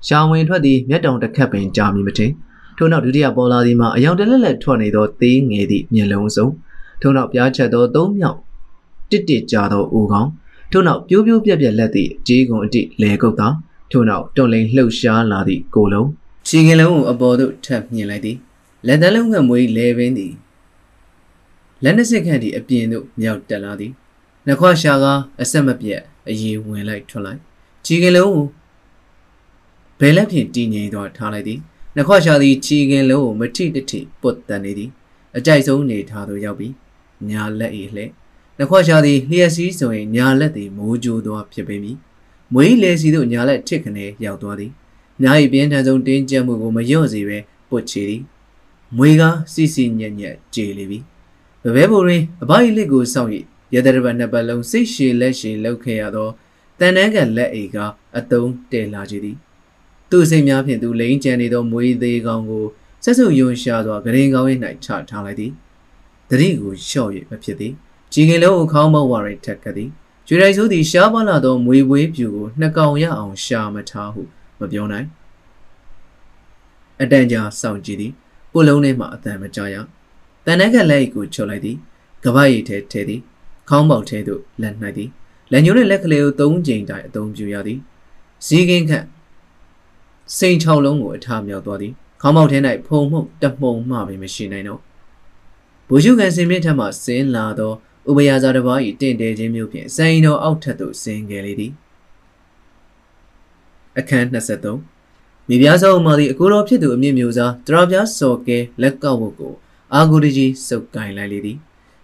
ရှာဝင်ထွက်သည်မျက်တောင်တစ်ခတ်ပင်ကြာမီမထင်ထို့နောက်ဒုတိယပေါ်လာသည်မှာအယောင်တလက်လက်ထွက်နေသောသေးငယ်သည့်မျက်လုံးစုံထို့နောက်ပြားချက်သောသုံးမြောက်တစ်တစ်ကြာသောဦးခေါင်းထို့နောက်ပြိုးပြိုးပြက်ပြက်လက်သည့်ကြေးကုံအတိလဲကုတ်သာထို့နောက်တွန်လိန်လှုပ်ရှားလာသည့်ကိုလုံးခြေကင်လုံးကိုအပေါ်သို့ထပ်မြင်လိုက်သည်လက်တလုံးကမွေးလဲပင်သည်လက်နှစစ်ခန့်သည့်အပြင်သို့မြောက်တက်လာသည် နှခွရှာကအဆက်မပြတ်အရေးဝင်လိုက်ထွက်လိုက်ခြေကင်လုံးကိုဘယ်လက်ဖြင့်တည်ငြိမ်သွားထားလိုက်သည်နှခွရှာသည်ခြေကင်လုံးကိုမထိတထိပုတ်တန်နေသည်အကြိုက်ဆုံးနေထားသို့ရောက်ပြီးညာလက်၏လှဲ့နှခွရှာသည်လျှက်စည်းဆိုရင်ညာလက်သည်မိုးကြိုးသွားဖြစ်ပေမည်မွေးလေစီသို့ညာလက်ထစ်ခနဲရောက်သွားသည်ညာ၏ပြင်းထန်ဆုံးတင်းကျပ်မှုကိုမလျော့စေဘဲပုတ်ချီသည်မွေကားစီစီညက်ညက်ကြေလေပြီဘဘဲဘိုရင်းအဘကြီးလက်ကိုစောင့်၍ ရတဲ့ဘက်နှစ်ပတ်လုံးစိတ်ရှည်လက်ရှည်လှုပ်ခဲ့ရသောတန်တန်းကလက်အိကအတုံးတဲလာကြသည်သူ့စိတ်များဖြင့်သူလိန်ကြံနေသောမွေးသေးကောင်ကိုဆက်စုပ်ယွန်ရှာစွာဂရင်ကောင်း၏၌ချထားလိုက်သည်တတိကိုလျှော့၍မဖြစ်သည်ကြည်ကင်လုံးကိုခေါင်းမောက်ဝါရိထက်ကသည်ကျွေရိုင်ဆိုးသည်ရှားပါလာသောမွေပွေးပြူကိုနှစ်ကောင်ရအောင်ရှာမထားဟုမပြောနိုင်အတန်ကြာစောင့်ကြည့်သည်ကိုလုံးထဲမှအတန်မကြရတန်တဲ့ကလက်ကိုချုပ်လိုက်သည်ကပ္ပရည်ထဲထဲသည် ခေါင်းပေါက်ထဲသို့လက်နှိုက်သည်လက်ညှိုးနှင့်လက်ကလေးကိုသုံးကြိမ်တိုင်အသုံးပြုရသည်ဇီးကင်းခန့်စိန်၆လုံးကိုအထားမြောက်သွားသည်ခေါင်းပေါက်ထဲ၌ဖုံမှုတမှုံမှပင်မရှိနိုင်တော့ဘူရှုကန်စင်မြင့်ထက်မှဆင်းလာသောဥပယာဇာတစ်ပါး၏တင့်တယ်ခြင်းမျိုးဖြင့်စိုင်းတော်အောက်ထက်သို့ဆင်းခဲ့လေသည်အခန်း23မိဖုရားဆောင်မှသည်အကိုတော်ဖြစ်သူအမြင့်မျိုးစားတရာပြားစော်ကဲလက်ကောက်ဝတ်ကိုအာဂုတကြီးစုပ်ကင်လိုက်လေသည်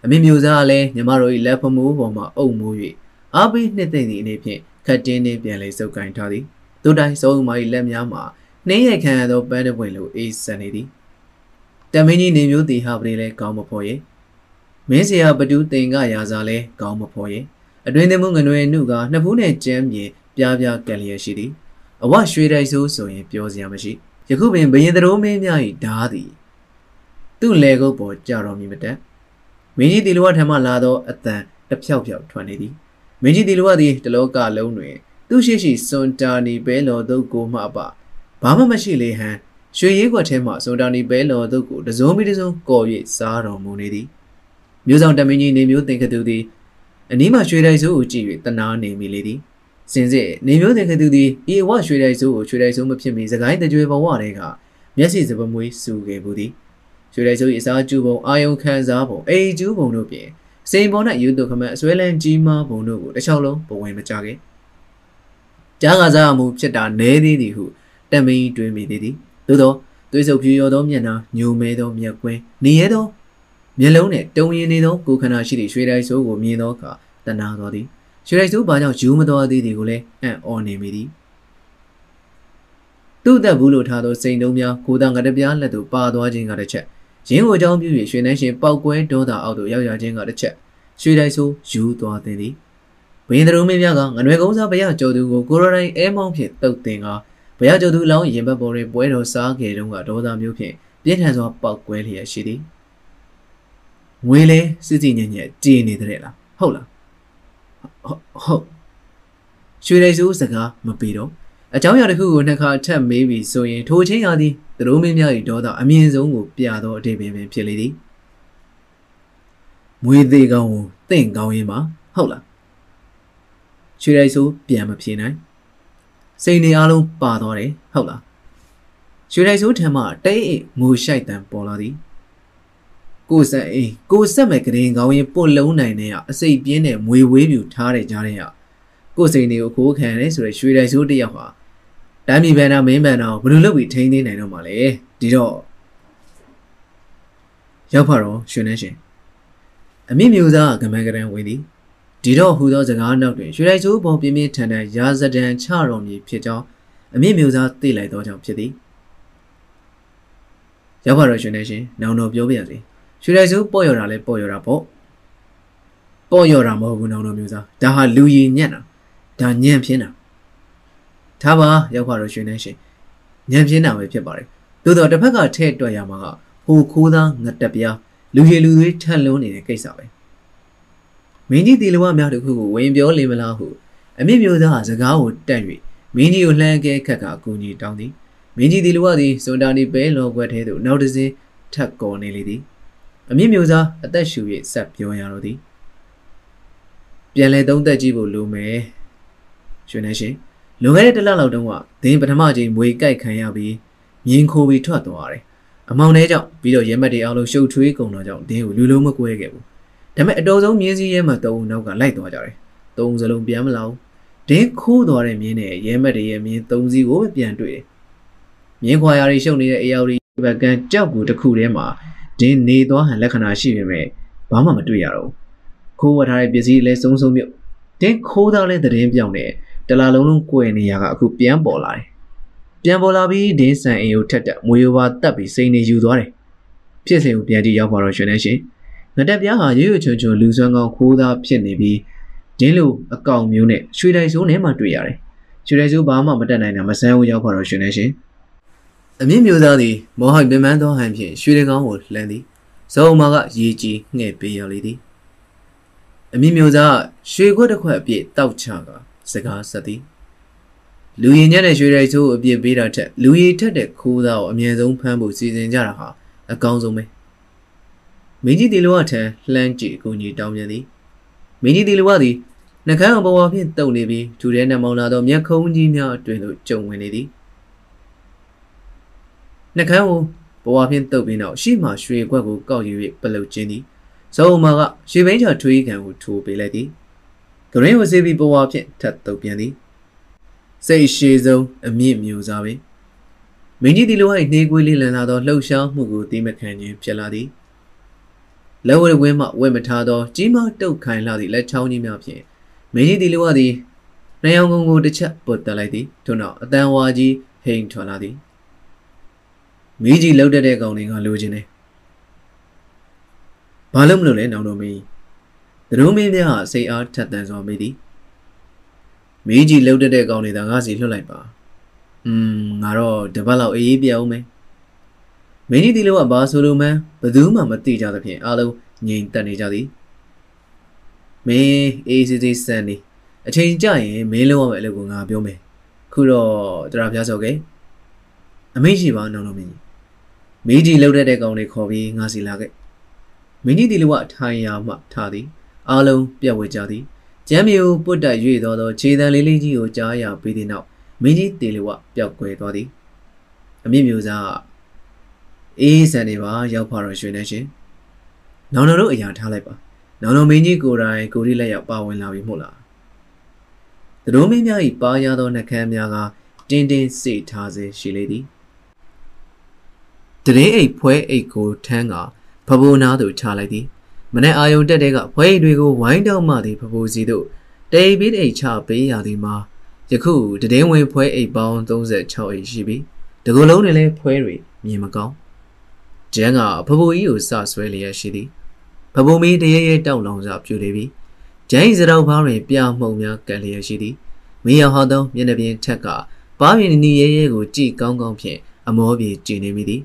အမြင့်မျိုးစားကလည်းညီမတို့၏လက်ဖမိုးပေါ်မှအုပ်မိုး၍အားပေးနှစ်သိမ့်သည့်အနေဖြင့်ခတ်တင်းနှင့်ပြန်လေစုပ်ကင်ထားသည်သူတိုင်းစုံမ၏လက်များမှာနှင်းရိုက်ခံရသောပန်းတပွင့်လိုအေးဆန်နေသည်တမင်းကြီးနေမျိုးတီဟာပရိလဲကောင်းမဖော်ရဲ့မင်းစရာဘဒူးတင်ကရာစားလဲကောင်းမဖော်ရဲ့အတွင်သမှုငနွယ်နှုကနှစ်ဖူးနဲ့ကြမ်းမြေပြားပြားကက်လျက်ရှိသည်အဝရွှေတိုက်ဆိုးဆိုရင်ပြောစရာမရှိယခုပင်ဘရင်သတော်မင်းများ၏ဓာသည်သူ့လေကုတ်ပေါ်ကြာတော်မူမတက် မင်းကြီးတီလိုဝထံမှလာသောအတန်တဖြောက်ဖြောက်ထွက်နေသည်မင်းကြီးတီလိုဝသည်တလောကလုံးတွင်သူ့ရှိရှိစွန်တာနီပဲလော်တို့ကိုမှအပဘာမှမရှိလေဟန်ရွှေရဲကွက်ထဲမှစွန်တာနီပဲလော်တို့ကိုတစုံပြီးတစုံကော်၍စားတော်မူနေသည်မျိုးဆောင်တမင်းကြီးနေမျိုးသင်္ကသူသည်အနီးမှရွှေတိုက်စိုးကိုကြည့်၍တနာနေမိလေသည်စင်စစ်နေမျိုးသင်္ကသူသည်ဤဝရွှေတိုက်စိုးကိုရွှေတိုက်စိုးမဖြစ်မီစကိုင်းတကြွယ်ဘဝတွေကမျက်စိစပမွေးစူခဲ့ဘူးသည် ရွှေတိုက်စိုး၏အစားကျူပုံအာယုံခံစားပုံအိမ်ကျူးပုံတို့ပြင်စိန်ပေါ်၌ယူတုခမအစွဲလန်းကြီးမားပုံတို့ကိုတစ်ချောင်းလုံးပဝင်မကြခဲ့ကြားကစားမှုဖြစ်တာနဲသေးသည်ဟုတမင်းတွင်မိသေးသည်သို့သောသွေးစုပ်ဖြူရောသောမျက်နှာညိုမဲသောမျက်ကွင်းနေရသောမျက်လုံးနှင့်တုံရင်နေသောကိုခန္ဓာရှိသည့်ရွှေတိုက်စိုးကိုမြင်သောအခါတနာတော်သည်ရွှေတိုက်စိုးဘာကြောင့်ယူမတော်သေးသည်ကိုလည်းအံ့ဩနေမိသည်သူ့သက်ဘူးလို့ထားသောစိန်တုံးများကိုတောင်ကတပြားလက်သို့ပါသွားခြင်းကတစ်ချက် ရင်းကိုအကြောင်းပြု၍ရွှေနှန်းရှင်ပောက်ကွဲဒေါသအောက်သို့ရောက်ရခြင်းကတစ်ချက်ရွှေတိုက်ဆိုးယူသွားသည်သည်ဘင်းသူမင်းများကငွေကုန်းစားဘရကျော်သူကိုကိုရိုတိုင်းအဲမောင်းဖြင့်တုတ်တင်ကဘရကျော်သူအလောင်းရင်ဘတ်ပေါ်တွင်ပွဲတော်စားခဲ့တုန်းကဒေါသမျိုးဖြင့်ပြင်းထန်စွာပောက်ကွဲလျက်ရှိသည်ငွေလဲစစ်စစ်ညံ့ညံ့တည်နေတဲ့လားဟုတ်လားဟုတ်ရွှေလိုက်စိုးစကားမပေတော့ အကြောင်းအရာတစ်ခုကိုနှစ်ခါထပ်မေးပြီးဆိုရင်ထိုချင်းရာသည်သူတို့မင်းများ၏ဒေါသအမြင့်ဆုံးကိုပြသောအတိတ်ပင်ပင်ဖြစ်လေသည်မွေသေးကောင်ကိုတင့်ကောင်းရင်ပါဟုတ်လားရွှေလိုက်စိုးပြန်မဖြေနိုင်စိန်နေအားလုံးပါသွားတယ်ဟုတ်လားရွှေလိုက်စိုးထံမှတိတ်အိငိုရှိုက်တံပေါ်လာသည်ကိုဆက်အိမ်ကိုဆက်မဲ့ကရင်ကောင်းရင်ပွတ်လုံးနိုင်တဲ့ကအစိတ်ပြင်းတဲ့မွေဝေးပြူထားတဲ့ကြားတဲ့ကကိုစိန်တွေကိုခိုးခံရတယ်ဆိုရရွှေတိုင်စိုးတယောက်ဟာ တမ်းမြေဘန်နာမင်းဘန်နာကိုဘယ်လိုလုပ်ပြီးထိန်းသိမ်းနိုင်တော့မှလဲဒီတော့ရောက်ပါတော့ရွှေနှန်းရှင်အမိမျိုးသားကမန်ကရန်ဝင်သည်ဒီတော့ဟူသောစကားနောက်တွင်ရွှေလိုက်စိုးပေါ်ပြင်းပြင်းထန်ထန်ရာဇဒံချတော်မူဖြစ်ကြောင်းအမြင့်မျိုးသားသိလိုက်သောကြောင့်ဖြစ်သည်ရောက်ပါတော့ရှင်နေရှင်နောင်တော်ပြောပြရစီရွှေလိုက်စိုးပေါ့ရတာလဲပေါ့ရတာပေါ့ပေါ့ရတာမဟုတ်ဘူးနောင်တော်မျိုးသားဒါဟာလူရည်ညံ့တာဒါညံ့ပြင်းတာ ထားပါရောက်ပါတော့ရွှေနေရှင်ညံ့ပြင်းတာပဲဖြစ်ပါတယ်သို့တော့တစ်ဖက်ကထဲ့တွက်ရမှာကဟိုခိုးသားငတက်ပြားလူရည်လူသွေးထက်လုံးနေတဲ့ကိစ္စပဲမင်းကြီးတီလဝများတစ်ခုကိုဝင်ပြောလေမလားဟုအမြင့်မျိုးသားစကားကိုတန့်၍မင်းကြီးကိုလှမ်းကဲခတ်ကအကူကြီးတောင်းသည်မင်းကြီးတီလဝသည်စွန်တာနီပဲလောကွက်ထဲသို့နောက်တစ်စင်းထပ်ကော်နေလေသည်အမြင့်မျိုးသားအသက်ရှူ၍ဆက်ပြောရတော့သည်ပြန်လဲသုံးသက်ကြည့်ဖို့လိုမယ်ရှင်နေရှင် လွန်ခဲ့တဲ့တစ်လလောက်တုန်းကဒင်းပထမချိန်မွေကြိုက်ခံရပြီးမြင်းခိုးပြီးထွက်သွားတယ်အမောင်ထဲကြောင့်ပြီးတော့ရဲမက်တွေအောင်လို့ရှုပ်ထွေးကုန်တော့ကြောင့်ဒင်းကိုလူလုံးမကွဲခဲ့ဘူးဒါပေမဲ့အတော်ဆုံးမြင်းစည်းရဲမှသုံးဦးနောက်ကလိုက်သွားကြတယ်သုံးစလုံးပြန်မလာဘူးဒင်းခိုးသွားတဲ့မြင်းနဲ့ရဲမက်တွေရဲ့မြင်းသုံးစီးကိုပဲပြန်တွေ့တယ်မြင်းခွာရာတွေရှုပ်နေတဲ့အေယော်ဒီဘက်ကန်ကြောက်ကူတစ်ခုထဲမှာဒင်းနေသွားဟန်လက္ခဏာရှိပေမဲ့ဘာမှမတွေ့ရတော့ဘူးခိုးဝတ်ထားတဲ့ပစ္စည်းလည်းစုံစုံမြုပ်ဒင်းခိုးသားလဲသတင်းပြောင်းနေ တလာလုံးလုံးကွယ်နေရကအခုပြန်ပေါ်လာတယ်ပြန်ပေါ်လာပြီးဒင်းဆန်အိမ်ကိုထက်တက်မွေးဝါတက်ပြီးစိန်နေယူသွားတယ်ဖြစ်စဉ်ကိုပြန်ကြည့်ရောက်ပါတော့ရှင်နေရှင်ငတက်ပြားဟာရွရွချွန်ချွန်လူစွမ်းကောင်းခိုးသားဖြစ်နေပြီးဒင်းလိုအကောင်မျိုးနဲ့ရွှေတိုင်စိုးနဲ့မှတွေ့ရတယ်ရွှေတိုင်စိုးဘာမှမတက်နိုင်တာမဆန်းဘူးရောက်ပါတော့ရှင်နေရှင်အမြင့်မျိုးသားသည်မောဟိုက်ပင်ပန်းသောဟန်ဖြင့်ရွှေတကောင်းကိုလှမ်းသည်ဇောမာကရေကြီးငှဲ့ပေးရလေသည်အမြင့်မျိုးသားရွှေခွက်တစ်ခွက်အပြည့်တောက်ချက စကားဆက်သည်လူရင်ညက်တဲ့ရွှေရိုက်ဆိုးအပြစ်ပေးတာထက်လူရည်ထက်တဲ့ခိုးသားကိုအမြဲဆုံးဖမ်းဖို့စီစဉ်ကြတာဟာအကောင်းဆုံးပဲမင်းကြီးတီလိုဝထံလှမ်းကြည့်အကူကြီးတောင်းပြန်သည်မင်းကြီးတီလိုဝသည်နှကန်းအပေါ်ဖြင့်တုံနေပြီးထူတဲ့နှမောင်လာသောမျက်ခုံးကြီးများအတွင်သို့ကျုံဝင်နေသည်နှကန်းကိုဘဝဖြင့်တုပ်ပြီးနောက်ရှေ့မှရွှေခွက်ကိုကောက်ယူ၍ပလုတ်ခြင်းသည်ဇောမာကရွှေဘိန်းချထွေးခံကိုထိုးပေးလိုက်သည် ဂရင်းဝစီပြီးဘဝဖြင့်ထပ်တုပ်ပြန်သည်စိတ်ရှည်ဆုံးအမြင့်မျိုးစားပဲမင်းကြီးဒီလိုဟိုက်နှေးကွေးလေးလန်လာသောလှုပ်ရှားမှုကိုသိမခံခြင်းဖြစ်လာသည်လက်ဝဲဝဲမှဝဲမထားသောကြီးမားတုတ်ခိုင်လာသည့်လက်ချောင်းကြီးများဖြင့်မင်းကြီးဒီလိုဟာသည်နှယောင်ကုန်းကိုတစ်ချက်ပုတ်တက်လိုက်သည်ထို့နောက်အတန်ဝါကြီးဟိန်ထွက်လာသည်မိကြီးလှုပ်တတ်တဲ့ကောင်တွေကလိုချင်တယ်ဘာလို့မလို့လဲနောင်တော်မင်း သတို့မင်းများဟာစိတ်အားထက်သန်စွာမိသည်မင်းကြီးလှုပ်တတ်တဲ့ကောင်တွေသာငါစီလွှတ်လိုက်ပါอืมငါတော့တပတ်လောက်အေးအေးပြအောင်မယ်မင်းကြီးဒီလိုကဘာဆိုလိုမှန်းဘယ်သူမှမသိကြသဖြင့်အားလုံးငြိမ်သက်နေကြသည်မင်းအေးစစ်စစ်စံနေအချိန်ကြရင်မင်းလုံးရမယ့်အလုပ်ကိုငါပြောမယ်ခုတော့တရားပြဆော့ခဲ့အမိရှိပါနောင်တော်မင်းကြီးမင်းကြီးလှုပ်တတ်တဲ့ကောင်တွေခေါ်ပြီးငါစီလာခဲ့မင်းကြီးဒီလိုကထိုင်ရာမှထားသည် အားလုံးပြတ်ဝဲကြသည်ကျမ်းမြေကိုပုတ်တက်၍သောသောခြေတံလေးလေးကြီးကိုကြားရပြီးတဲ့နောက်မင်းကြီးတေလဝပျောက်ကွယ်သွားသည်အမြင့်မျိုးသားအေးဆန်နေပါရောက်ပါတော့ရွှေနေရှင်နောင်တော်တို့အရာထားလိုက်ပါနောင်တော်မင်းကြီးကိုယ်တိုင်ကိုရီလက်ရောက်ပါဝင်လာပြီမို့လားသတို့မင်းများ၏ပါရသောနှကမ်းများကတင်းတင်းစိတ်ထားစေရှိလေသည်တရင်အိတ်ဖွဲအိတ်ကိုထမ်းကဖဘိုးနာသို့ချလိုက်သည် မနေ့အာယုံတက်တဲ့ကဖွဲအိတ်တွေကိုဝိုင်းတောက်မှသည်ဖဘိုးစီသို့တေးပြီးအိတ်ချပေးရသည်မှာယခုတည်င်းဝင်ဖွဲအိတ်ပေါင်း36အိတ်ရှိပြီတကူလုံးတွေလည်းဖွဲတွေမြင်မကောင်းကျန်းကဖဖိုးကြီးကိုစဆွဲလျက်ရှိသည်ဖဖိုးမီးတရေရဲတောက်လောင်စွာပြူနေပြီကျန်းစရောက်ဘားတွင်ပြမှုံများကန်လျက်ရှိသည်မင်းရောင်ဟောသောမျက်နှာပြင်ထက်ကပါးမြင်နီရဲရဲကိုကြည့်ကောင်းကောင်းဖြင့်အမောပြေကြည်နေမိသည်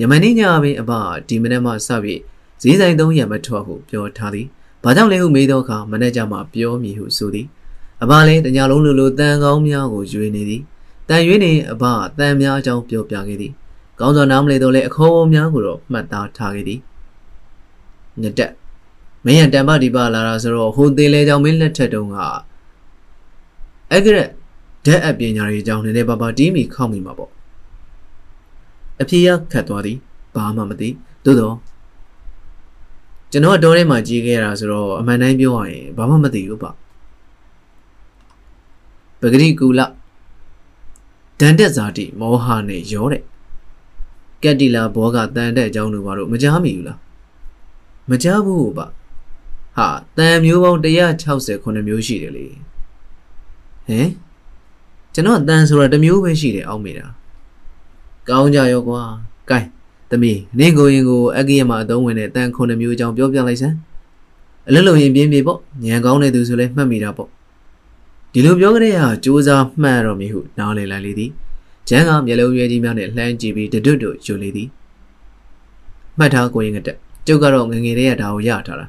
ယမန်နေ့ညပင်အဘဒီမနေ့မှစပြီး ဈေးဆိုင်သုံးရံမထွက်ဟုပြောထားသည်ဘာကြောင့်လဲဟုမေးသောအခါမနေ့ကမှပြောမည်ဟုဆိုသည်အဘလည်းတညာလုံးလိုလိုတန်ကောင်းများကိုရွေနေသည်တန်ရွေးနေအဘတန်များအကြောင်းပြောပြခဲ့သည်ကောင်းစွာနားမလဲတော့လဲအခေါ်အဝေါ်များကိုတော့မှတ်သားထားခဲ့သည်ညတက်မင်းရတန်ပဒီပါလာတာဆိုတော့ဟိုသေးလဲကြောင့်မင်းလက်ထက်တုန်းကအဲ့ကရက်ဓာတ်အပညာတွေအကြောင်းနည်းနည်းပါးပါးတီးမိခောက်မိမှာပေါ့အဖေကခတ်သွားသည်ဘာမှမသိသို့တော့ ကျွန်တော်တော်ထဲမှာကြီးခဲ့ရတာဆိုတော့အမှန်တိုင်းပြောရရင်ဘာမှမသိဘူးပေါ့ပဂရိကူလဒန်တက်ဇာတိမောဟနဲ့ရောတဲ့ကက်တီလာဘောကတန်တဲ့အကြောင်းတို့ဘာလို့မကြားမိဘူးလားမကြားဘူးပါဟာတန်မျိုးပေါင်း169မျိုးရှိတယ်လေဟင်ကျွန်တော်တန်ဆိုတာတစ်မျိုးပဲရှိတယ်အောက်မေတာကောင်းကြရောကွာကဲ သမီးနင့်ကိုရင်ကိုအကိယမှာအသုံးဝင်တဲ့တန်9မျိုးအကြောင်းပြောပြလိုက်စမ်းအလွတ်လုံရင်ပြင်းပြပေါ့ညံကောင်းတဲ့သူဆိုလဲမှတ်မိတာပေါ့ဒီလိုပြောကြတဲ့ဟာစူးစမ်းမှတ်တော့မည်ဟုနားလည်လိုက်လေသည်ကျန်းကမျက်လုံးရွယ်ကြီးများနဲ့လှမ်းကြည့်ပြီးတတွတ်တို့ယူလေသည်မှတ်ထားကိုရင်ကတက်ကျုပ်ကတော့ငငယ်လေးရဒါကိုရထားတာ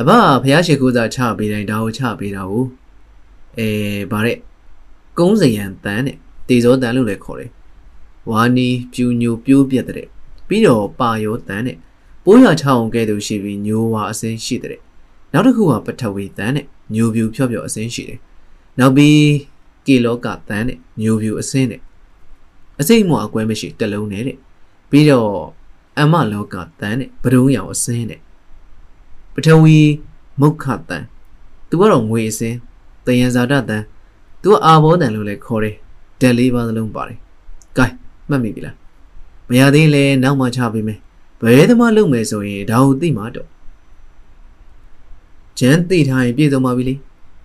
အဘဖះရှိခိုးစားချပေးတိုင်းဒါကိုချပေးတာကိုအဲဗါတဲ့ကုန်းစရံတန်းနဲ့တေဇောတန်းလို့လည်းခေါ်တယ်ဝါနီပြူညိုပြိုးပြက်တဲ့ ပြီးတော့ပါယောတန်းနဲ့ပိုးရချအောင်ကဲသူရှိပြီးညိုဝါအစင်းရှိတဲ့နောက်တစ်ခုကပထဝီတန်းနဲ့ညိုပြူဖြော့ဖြော့အစင်းရှိတယ်နောက်ပြီးကေလောကတန်းနဲ့ညိုပြူအစင်းနဲ့အစိမ့်မွာအကွဲမရှိတလုံးနဲ့တဲ့ပြီးတော့အမလောကတန်းနဲ့ဘဒုံရောင်အစင်းနဲ့ပထဝီမုခတန်းသူကတော့ငွေအစင်းတယံဇာတတန်းသူကအာဘောတန်လို့လည်းခေါ်တယ်ဓာတ်လေးပါးသလုံးပါတယ်။ကဲမှတ်မိပြီလား။ မရသေးလဲနောက်မှချပေးမယ်။ဘယ်သမားလုပ်မယ်ဆိုရင်ဒါကိုသိမှာတော့။ကျန်းသိထားရင်ပြည့်စုံပါပြီလေ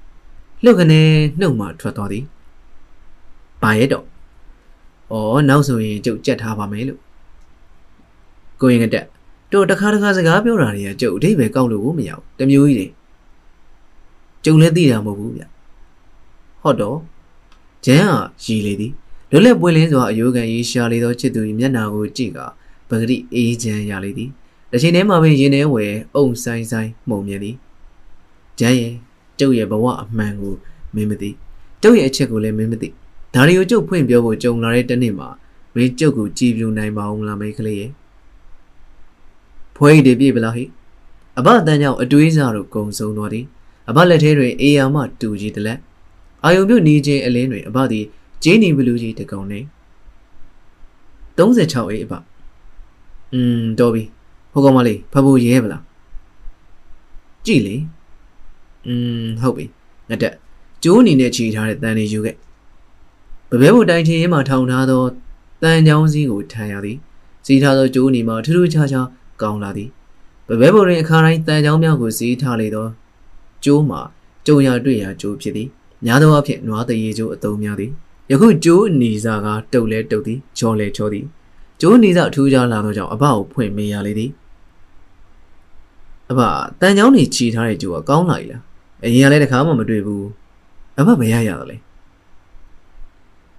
။လှုပ်ကနေနှုတ်မှထွက်သွားသည်။ပါရဲ့တော့။အော်နောက်ဆိုရင်ကျုပ်ကြက်ထားပါမယ်လို့။ကိုရင်ကတက်တို့တခါတခါစကားပြောတာတွေကကျုပ်အထိပ္ပယ်ကောက်လို့မရဘူး။တမျိုးကြီးတွေ။ကျုံလည်းသိတာမဟုတ်ဘူးဗျ။ဟုတ်တော့ကျန်းဟာရည်လေသည် လွတ်လပ်ပွင့်လင်းစွာအယိုးကန်ရေးရှာလေသောချစ်သူ၏မျက်နှာကိုကြည့်ကပဂရိအေးချမ်းရလေသည်တစ်ချိန်တည်းမှာပင်ရင်ထဲဝယ်အုံဆိုင်ဆိုင်မှုံမြင်သည်ကျန်းရဲ့ကျုပ်ရဲ့ဘဝအမှန်ကိုမင်းမသိကျုပ်ရဲ့အချက်ကိုလည်းမင်းမသိဒါရီကိုကျုပ်ဖွင့်ပြောဖို့ကြုံလာတဲ့တနေ့မှာမင်းကျုပ်ကိုကြည်ပြူနိုင်ပါအောင်လားမိတ်ကလေးရဲ့ဖွဲရည်တပြည့်ပလားဟိအဘအတန်းကြောင့်အတွေးစားတို့ကုံဆုံးသွားသည်အဘလက်ထဲတွင်အေယာမတူကြီးတလက်အာယုံပြုတ်နေခြင်းအလင်းတွင်အဘသည် ဂျင်းနီဘလူးကြီးတကောင်နေ36အေးအဘอืมတော်ပြီဟိုကောင်မလေးဖဖို့ရဲဗလားကြည့်လေอืมဟုတ်ပြီငါတက်ကျိုးအနေနဲ့ခြေထားတဲ့တန်နေယူခဲ့ပပဲဘုတ်တိုင်းချင်းရင်မှထောင်ထားသောတန်ချောင်းစည်းကိုထမ်းရသည်စီးထားသောကျိုးအနေမှာထူးထူးခြားခြားကောင်းလာသည်ပပဲဘုတ်တွင်အခါတိုင်းတန်ချောင်းများကိုစီးထားလေသောကျိုးမှာကြုံရတွေ့ရာကျိုးဖြစ်သည်များသောအားဖြင့်နွားတရေကျိုးအတုံးများသည် ယခုကျိုးအနီစာကတုတ်လဲတုတ်သည်ချောလဲချောသည်ကျိုးအနီစာအထူးခြားလာသောကြောင့်အဘကိုဖွင့်မေးရလေသည်အဘတန်ချောင်းနေခြီထားတဲ့ကျိုးကကောင်းလာ ਈ လားအရင်ကလည်းတခါမှမတွေ့ဘူးအဘမရရတော့လေ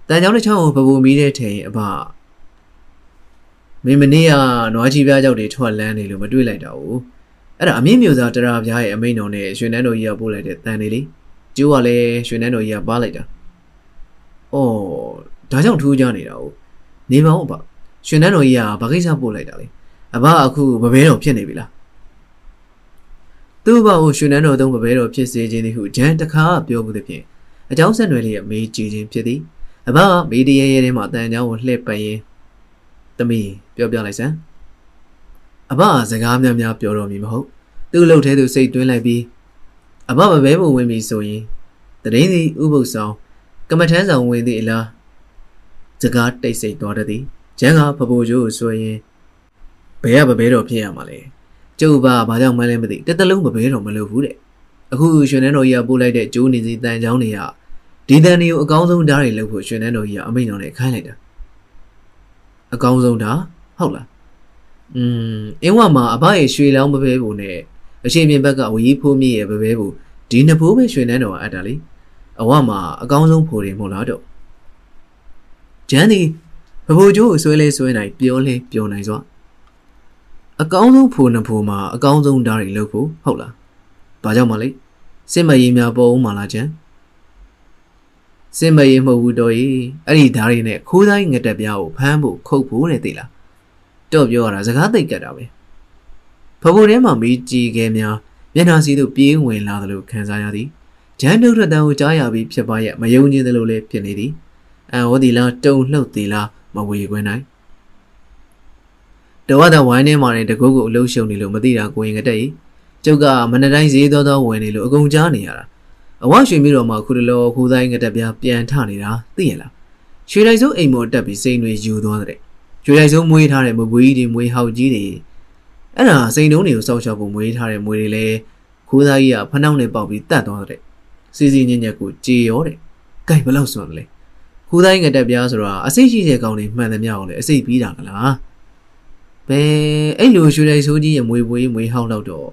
တန်ချောင်းတစ်ချောင်းကိုပပူမီးတဲ့ထဲရင်အဘမင်းမနေ့ကနွားချီပြားကြောက်တွေထွက်လန်းနေလို့မတွေ့လိုက်တော့ဘူးအဲ့ဒါအမြင့်မျိုးသားတရာပြားရဲ့အမိန်တော်နဲ့ရွှေနန်းတော်ကြီးကပို့လိုက်တဲ့တန်လေးလေးကျိုးကလည်းရွှေနန်းတော်ကြီးကပါလိုက်တာ။ အော်ဒါကြောင့်ထူးကြနေတာ哦။နေပါဦးအဘ။ရွှေနန်းတော်ကြီးကဘာကိစ္စပို့လိုက်တာလဲ။အဘအခုဗဘဲတော်ဖြစ်နေပြီလား။သူ့ဘကိုရွှေနန်းတော်သုံးဗဘဲတော်ဖြစ်စေခြင်းသည်ဟုဂျန်တခါပြောမှုသည်ဖြင့်အကြောင်းဆက်နွယ်လေးရဲ့မေးကြည့်ခြင်းဖြစ်သည်။အဘကမေးတရေရဲထဲမှာတန်ချောင်းကိုလှည့်ပတ်ရင်းသမီးပြောပြလိုက်စမ်း။အဘကစကားများများပြောတော်မူမဟုတ်။သူ့လှုပ်ထဲသူစိတ်တွင်းလိုက်ပြီးအဘမဘဲပုံဝင်ပြီဆိုရင်တရင်စီဥပုပ်ဆောင် ကမထန်းဆောင်ဝင်သည့်အလားစကားတိတ်ဆိတ်သွားတည်းကျန်းကဖဖိုးကျိုးကိုဆိုရင်ဘယ်ကဘဘဲတော်ဖြစ်ရမှာလဲကျုပ်ဘာဘာကြောင့်မှန်းလဲမသိတစ်တလုံးဘဘဲတော်မလုပ်ဘူးတဲ့အခုရွှေနှန်းတော်ကြီးကပို့လိုက်တဲ့ကျိုးနေစီတန်ချောင်းတွေကဒီတန်တွေကိုအကောင်းဆုံးဓာတ်တွေလုပ်ဖို့ရွှေနှန်းတော်ကြီးကအမိန့်တော်နဲ့ခိုင်းလိုက်တာအကောင်းဆုံးဓာတ်ဟုတ်လားอืมအင်းဝမှာအဘရဲ့ရွှေလောင်းဘဘဲပုံနဲ့အရှိပြင်ဘက်ကဝီဖိုးမြင့်ရဲ့ဘဘဲပုံဒီနှစ်ဖိုးပဲရွှေနှန်းတော်ကအပ်တာလေ အဝမှာအကောင်းဆုံးဖိုးတယ်မဟုတ်လားတော့ဂျန်ဒီဘဘိုကျိုးကိုဆွဲလဲဆွဲနိုင်ပြောလဲပြောနိုင်စွာအကောင်းဆုံးဖိုးနှစ်ဖိုးမှာအကောင်းဆုံးဓာတ်တွေလုပ်ဖို့ဟုတ်လားဘာကြောင့်မလဲစစ်မရေးများပေါ်ဦးမှာလားဂျန်စစ်မရေးမဟုတ်ဘူးတော့ရေအဲ့ဒီဓာတ်တွေနဲ့ခိုးတိုင်းငတက်ပြားကိုဖမ်းဖို့ခုတ်ဖို့တဲ့သိလားတော့ပြောရတာစကားသိကြတာပဲဖဖိုးထဲမှာမီးကြီးခဲများမျက်နှာစီသို့ပြေးဝင်လာသလိုခံစားရသည် ဂျန်နှုတ်ထွက်တန်ကိုကြားရပြီးဖြစ်ပါရဲ့မယုံကြည်သလိုလည်းဖြစ်နေသည်အန်ဟောဒီလားတုံလှုပ်သေးလားမဝေခွင်းနိုင်တဝတ်တဝိုင်းထဲမှာတကုတ်ကိုအလုံးရှုံနေလို့မသိတာကိုရင်ကတက်ကြီးကျုပ်ကမနက်တိုင်းဈေးသောသောဝင်နေလို့အကုန်ကြားနေရတာအဝရွှေမိတော်မှာခုတလောခူတိုင်းကတက်ပြပြန်ထနေတာသိရလားရွှေလိုက်စုံအိမ်မော်တက်ပြီးစိန်တွေယူသွားတဲ့ရွှေလိုက်စုံမွေးထားတဲ့မပွေးကြီးတွေမွေးဟောက်ကြီးတွေအဲ့ဒါစိန်တုံးတွေကိုစောက်ရှောက်ဖို့မွေးထားတဲ့မွေးတွေလည်းခိုးသားကြီးကဖနှောင်းနဲ့ပေါက်ပြီးတတ်သွားတဲ့ စီစီညံ့ညက်ကိုကြေရောတဲ့။ကြိုက်ဘလောက်စွန်လဲ။ခိုးသားကြီးငတက်ပြားဆိုတာအစိတ်ရှိတဲ့ကောင်တွေမှန်သမျှကိုလည်းအစိတ်ပြီးတာကလား။ဘယ်အဲ့လိုရွှေတိုင်ဆိုးကြီးရဲ့မွေပွေးမွေဟောင်းတော့တော့